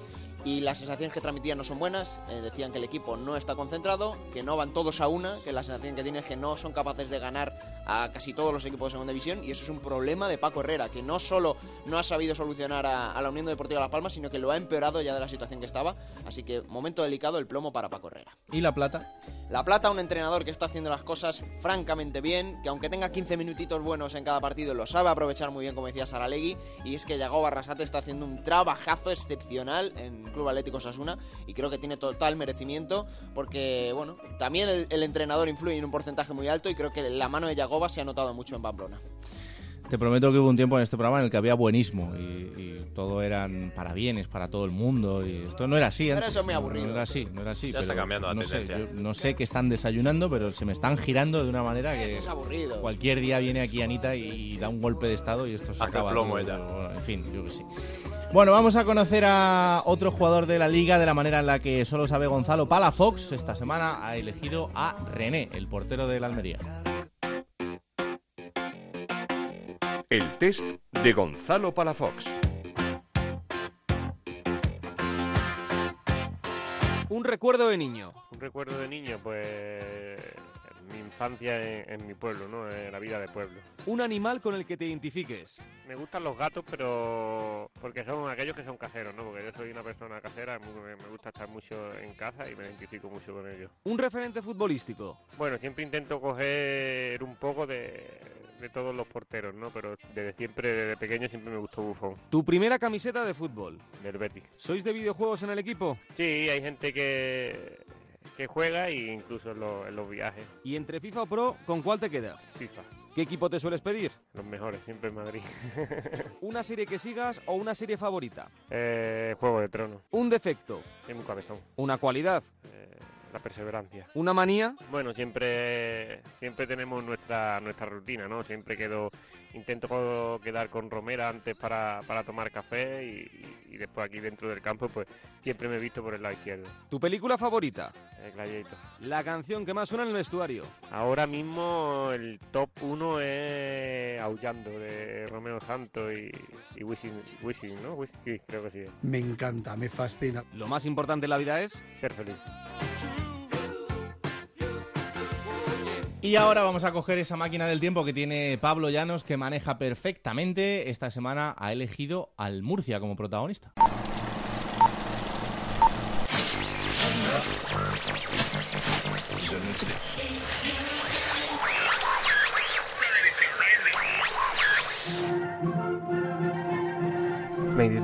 y las sensaciones que transmitían no son buenas. Eh, decían que el equipo no está concentrado, que no van todos a una, que la sensación que tiene es que no son capaces de ganar a casi todos los equipos de segunda división y eso es un problema de Paco Herrera, que no solo no ha sabido solucionar a, a la Unión Deportiva Las Palmas, sino que lo ha empeorado ya de la situación que estaba. Así que momento delicado el plomo para Paco Herrera. ¿Y la plata? La Plata, un entrenador que está haciendo las cosas francamente bien, que aunque tenga 15 minutitos buenos en cada partido, lo sabe aprovechar muy bien, como decía Saralegui, y es que Yago Barrasate está haciendo un trabajazo excepcional en Club Atlético Sasuna, y creo que tiene total merecimiento, porque, bueno, también el, el entrenador influye en un porcentaje muy alto, y creo que la mano de Yagoba se ha notado mucho en Pamplona. Te prometo que hubo un tiempo en este programa en el que había buenismo y, y todo eran parabienes para todo el mundo y esto no era así Pero antes. eso es muy No, aburrido. No, era así, no era así. Ya está cambiando la no sé, tendencia. yo no sé qué están desayunando, pero se me están girando de una manera que Eso es aburrido. cualquier día viene aquí Anita y da un golpe de estado y esto se Hace acaba. plomo ella. Bueno, en fin, yo que sí. Bueno, vamos a conocer a otro jugador de la liga de la manera en la que solo sabe Gonzalo Palafox. Esta semana ha elegido a René, el portero del Almería. El test de Gonzalo Palafox. Un recuerdo de niño. Un recuerdo de niño, pues mi infancia en, mi pueblo, ¿no? En la vida de pueblo. Un animal con el que te identifiques. Me gustan los gatos, pero porque son aquellos que son caseros, ¿no? Porque yo soy una persona casera, me, me gusta estar mucho en casa y me identifico mucho con ellos. Un referente futbolístico. Bueno, siempre intento coger un poco de, de todos los porteros, ¿no? Pero desde siempre, desde pequeño, siempre me gustó Buffon. ¿Tu primera camiseta de fútbol? Del Betis. ¿Sois de videojuegos en el equipo? Sí, hay gente que que juega e incluso en, los viajes. ¿Y entre FIFA o Pro, con cuál te queda? FIFA. ¿Qué equipo te sueles pedir? Los mejores, siempre en Madrid. ¿Una serie que sigas o una serie favorita? Eh, Juego de Tronos. ¿Un defecto? Un cabezón. ¿Una cualidad? Eh, la perseverancia. ¿Una manía? Bueno, siempre siempre tenemos nuestra nuestra rutina, ¿no? Siempre quedo intento quedar con Romera antes para, tomar café y, después aquí dentro del campo pues siempre me he visto por el lado izquierdo. ¿Tu película favorita? El Gladiator. ¿La canción que más suena en el vestuario? Ahora mismo el top 1 es Aullando de Romeo Santos y, y Wishing, ¿no? Wishing, creo que sí. Me encanta, me fascina. ¿Lo más importante en la vida es? Ser feliz. Y ahora vamos a coger esa máquina del tiempo que tiene Pablo Llanos, que maneja perfectamente. Esta semana ha elegido al Murcia como protagonista.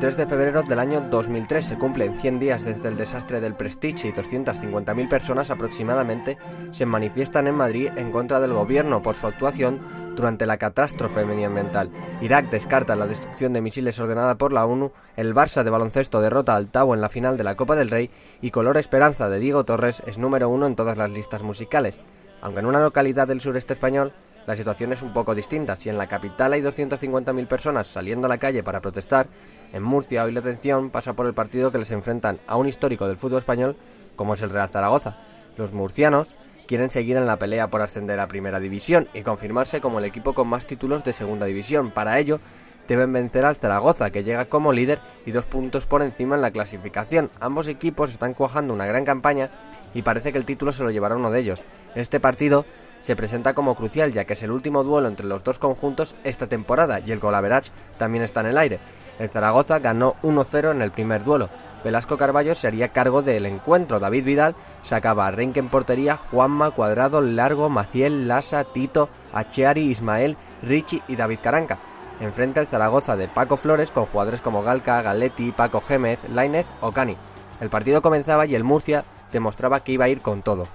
23 de febrero del año 2003 se cumplen 100 días desde el desastre del Prestige y 250.000 personas aproximadamente se manifiestan en Madrid en contra del gobierno por su actuación durante la catástrofe medioambiental. Irak descarta la destrucción de misiles ordenada por la ONU, el Barça de baloncesto derrota al Tau en la final de la Copa del Rey y Color Esperanza de Diego Torres es número uno en todas las listas musicales. Aunque en una localidad del sureste español la situación es un poco distinta. Si en la capital hay 250.000 personas saliendo a la calle para protestar, en Murcia hoy la atención pasa por el partido que les enfrentan a un histórico del fútbol español como es el Real Zaragoza. Los murcianos quieren seguir en la pelea por ascender a Primera División y confirmarse como el equipo con más títulos de Segunda División. Para ello, deben vencer al Zaragoza, que llega como líder y dos puntos por encima en la clasificación. Ambos equipos están cuajando una gran campaña y parece que el título se lo llevará uno de ellos. Este partido se presenta como crucial ya que es el último duelo entre los dos conjuntos esta temporada y el golaverage también está en el aire. El Zaragoza ganó 1-0 en el primer duelo. Velasco Carballo se haría cargo del encuentro. David Vidal sacaba a Renque en portería, Juanma, Cuadrado, Largo, Maciel, Lasa, Tito, Acheari, Ismael, Richie y David Caranca. Enfrente al Zaragoza de Paco Flores con jugadores como Galca, Galetti, Paco Gémez, Lainez o Cani. El partido comenzaba y el Murcia demostraba que iba a ir con todo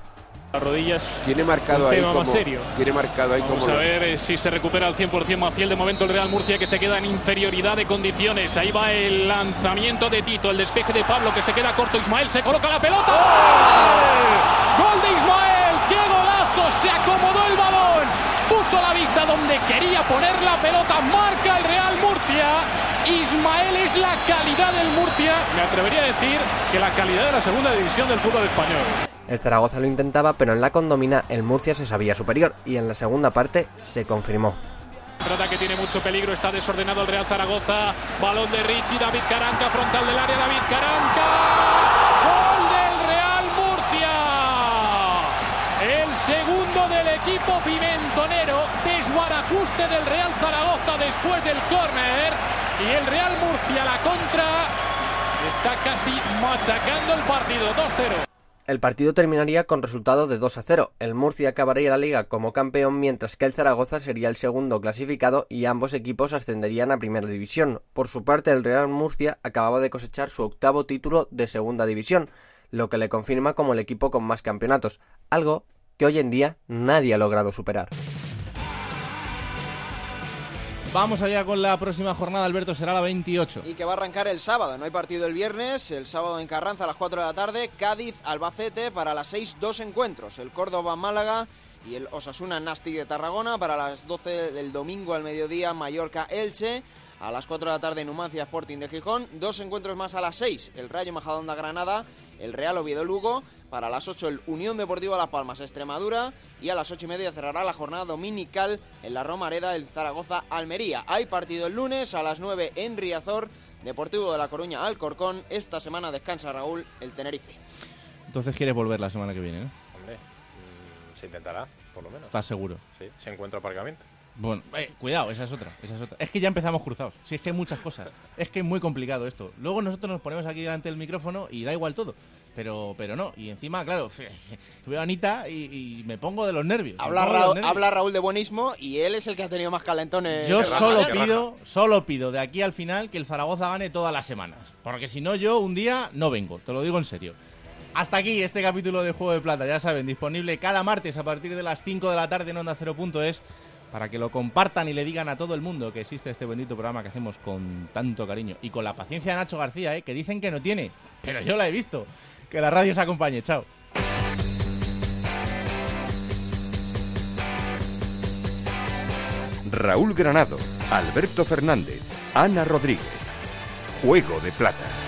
rodillas. Tiene marcado ahí como, serio. Tiene marcado ahí Vamos a ver eh, si se recupera al 100% Maciel. De momento el Real Murcia que se queda en inferioridad de condiciones. Ahí va el lanzamiento de Tito, el despeje de Pablo que se queda corto. Ismael se coloca la pelota. ¡Gol de Ismael! ¡Qué golazo! Se acomodó el balón. Puso la vista donde quería poner la pelota. Marca el Real Murcia. Ismael es la calidad del Murcia. Me atrevería a decir que la calidad de la segunda división del fútbol español. El Zaragoza lo intentaba, pero en la condomina el Murcia se sabía superior y en la segunda parte se confirmó. Trata que tiene mucho peligro, está desordenado el Real Zaragoza. Balón de Richie, David Caranca, frontal del área, David Caranca. Gol del Real Murcia. El segundo del equipo pimentonero. Desguarajuste del Real Zaragoza después del córner. Y el Real Murcia la contra. Está casi machacando el partido. 2-0. El partido terminaría con resultado de 2 a 0. El Murcia acabaría la liga como campeón mientras que el Zaragoza sería el segundo clasificado y ambos equipos ascenderían a primera división. Por su parte el Real Murcia acababa de cosechar su octavo título de segunda división, lo que le confirma como el equipo con más campeonatos, algo que hoy en día nadie ha logrado superar. Vamos allá con la próxima jornada, Alberto, será la 28. Y que va a arrancar el sábado, no hay partido el viernes, el sábado en Carranza a las 4 de la tarde, Cádiz, Albacete para las 6, dos encuentros, el Córdoba, Málaga y el Osasuna Nastic de Tarragona para las 12 del domingo al mediodía, Mallorca, Elche. A las 4 de la tarde Numancia Sporting de Gijón, dos encuentros más a las 6, el Rayo Majadonda Granada el Real Oviedo Lugo, para las 8 el Unión Deportiva Las Palmas Extremadura y a las 8 y media cerrará la jornada dominical en la Romareda el Zaragoza Almería. Hay partido el lunes a las 9 en Riazor, Deportivo de La Coruña Alcorcón. Esta semana descansa Raúl el Tenerife. Entonces quieres volver la semana que viene, ¿no? Hombre, mm, se intentará, por lo menos. ¿Estás seguro? Sí, se encuentra aparcamiento. Bueno, eh, cuidado, esa es otra, esa es otra. Es que ya empezamos cruzados. Si es que hay muchas cosas. Es que es muy complicado esto. Luego nosotros nos ponemos aquí delante del micrófono y da igual todo. Pero, pero no. Y encima, claro, tuve a Anita y, me pongo de los nervios. Habla Raúl, habla Raúl de buenismo y él es el que ha tenido más calentones. Yo solo pido, solo pido de aquí al final que el Zaragoza gane todas las semanas. Porque si no, yo un día no vengo. Te lo digo en serio. Hasta aquí este capítulo de Juego de Plata, ya saben, disponible cada martes a partir de las 5 de la tarde en Onda 0.es para que lo compartan y le digan a todo el mundo que existe este bendito programa que hacemos con tanto cariño y con la paciencia de Nacho García, ¿eh? que dicen que no tiene, pero yo la he visto. Que la radio se acompañe, chao. Raúl Granado, Alberto Fernández, Ana Rodríguez. Juego de Plata.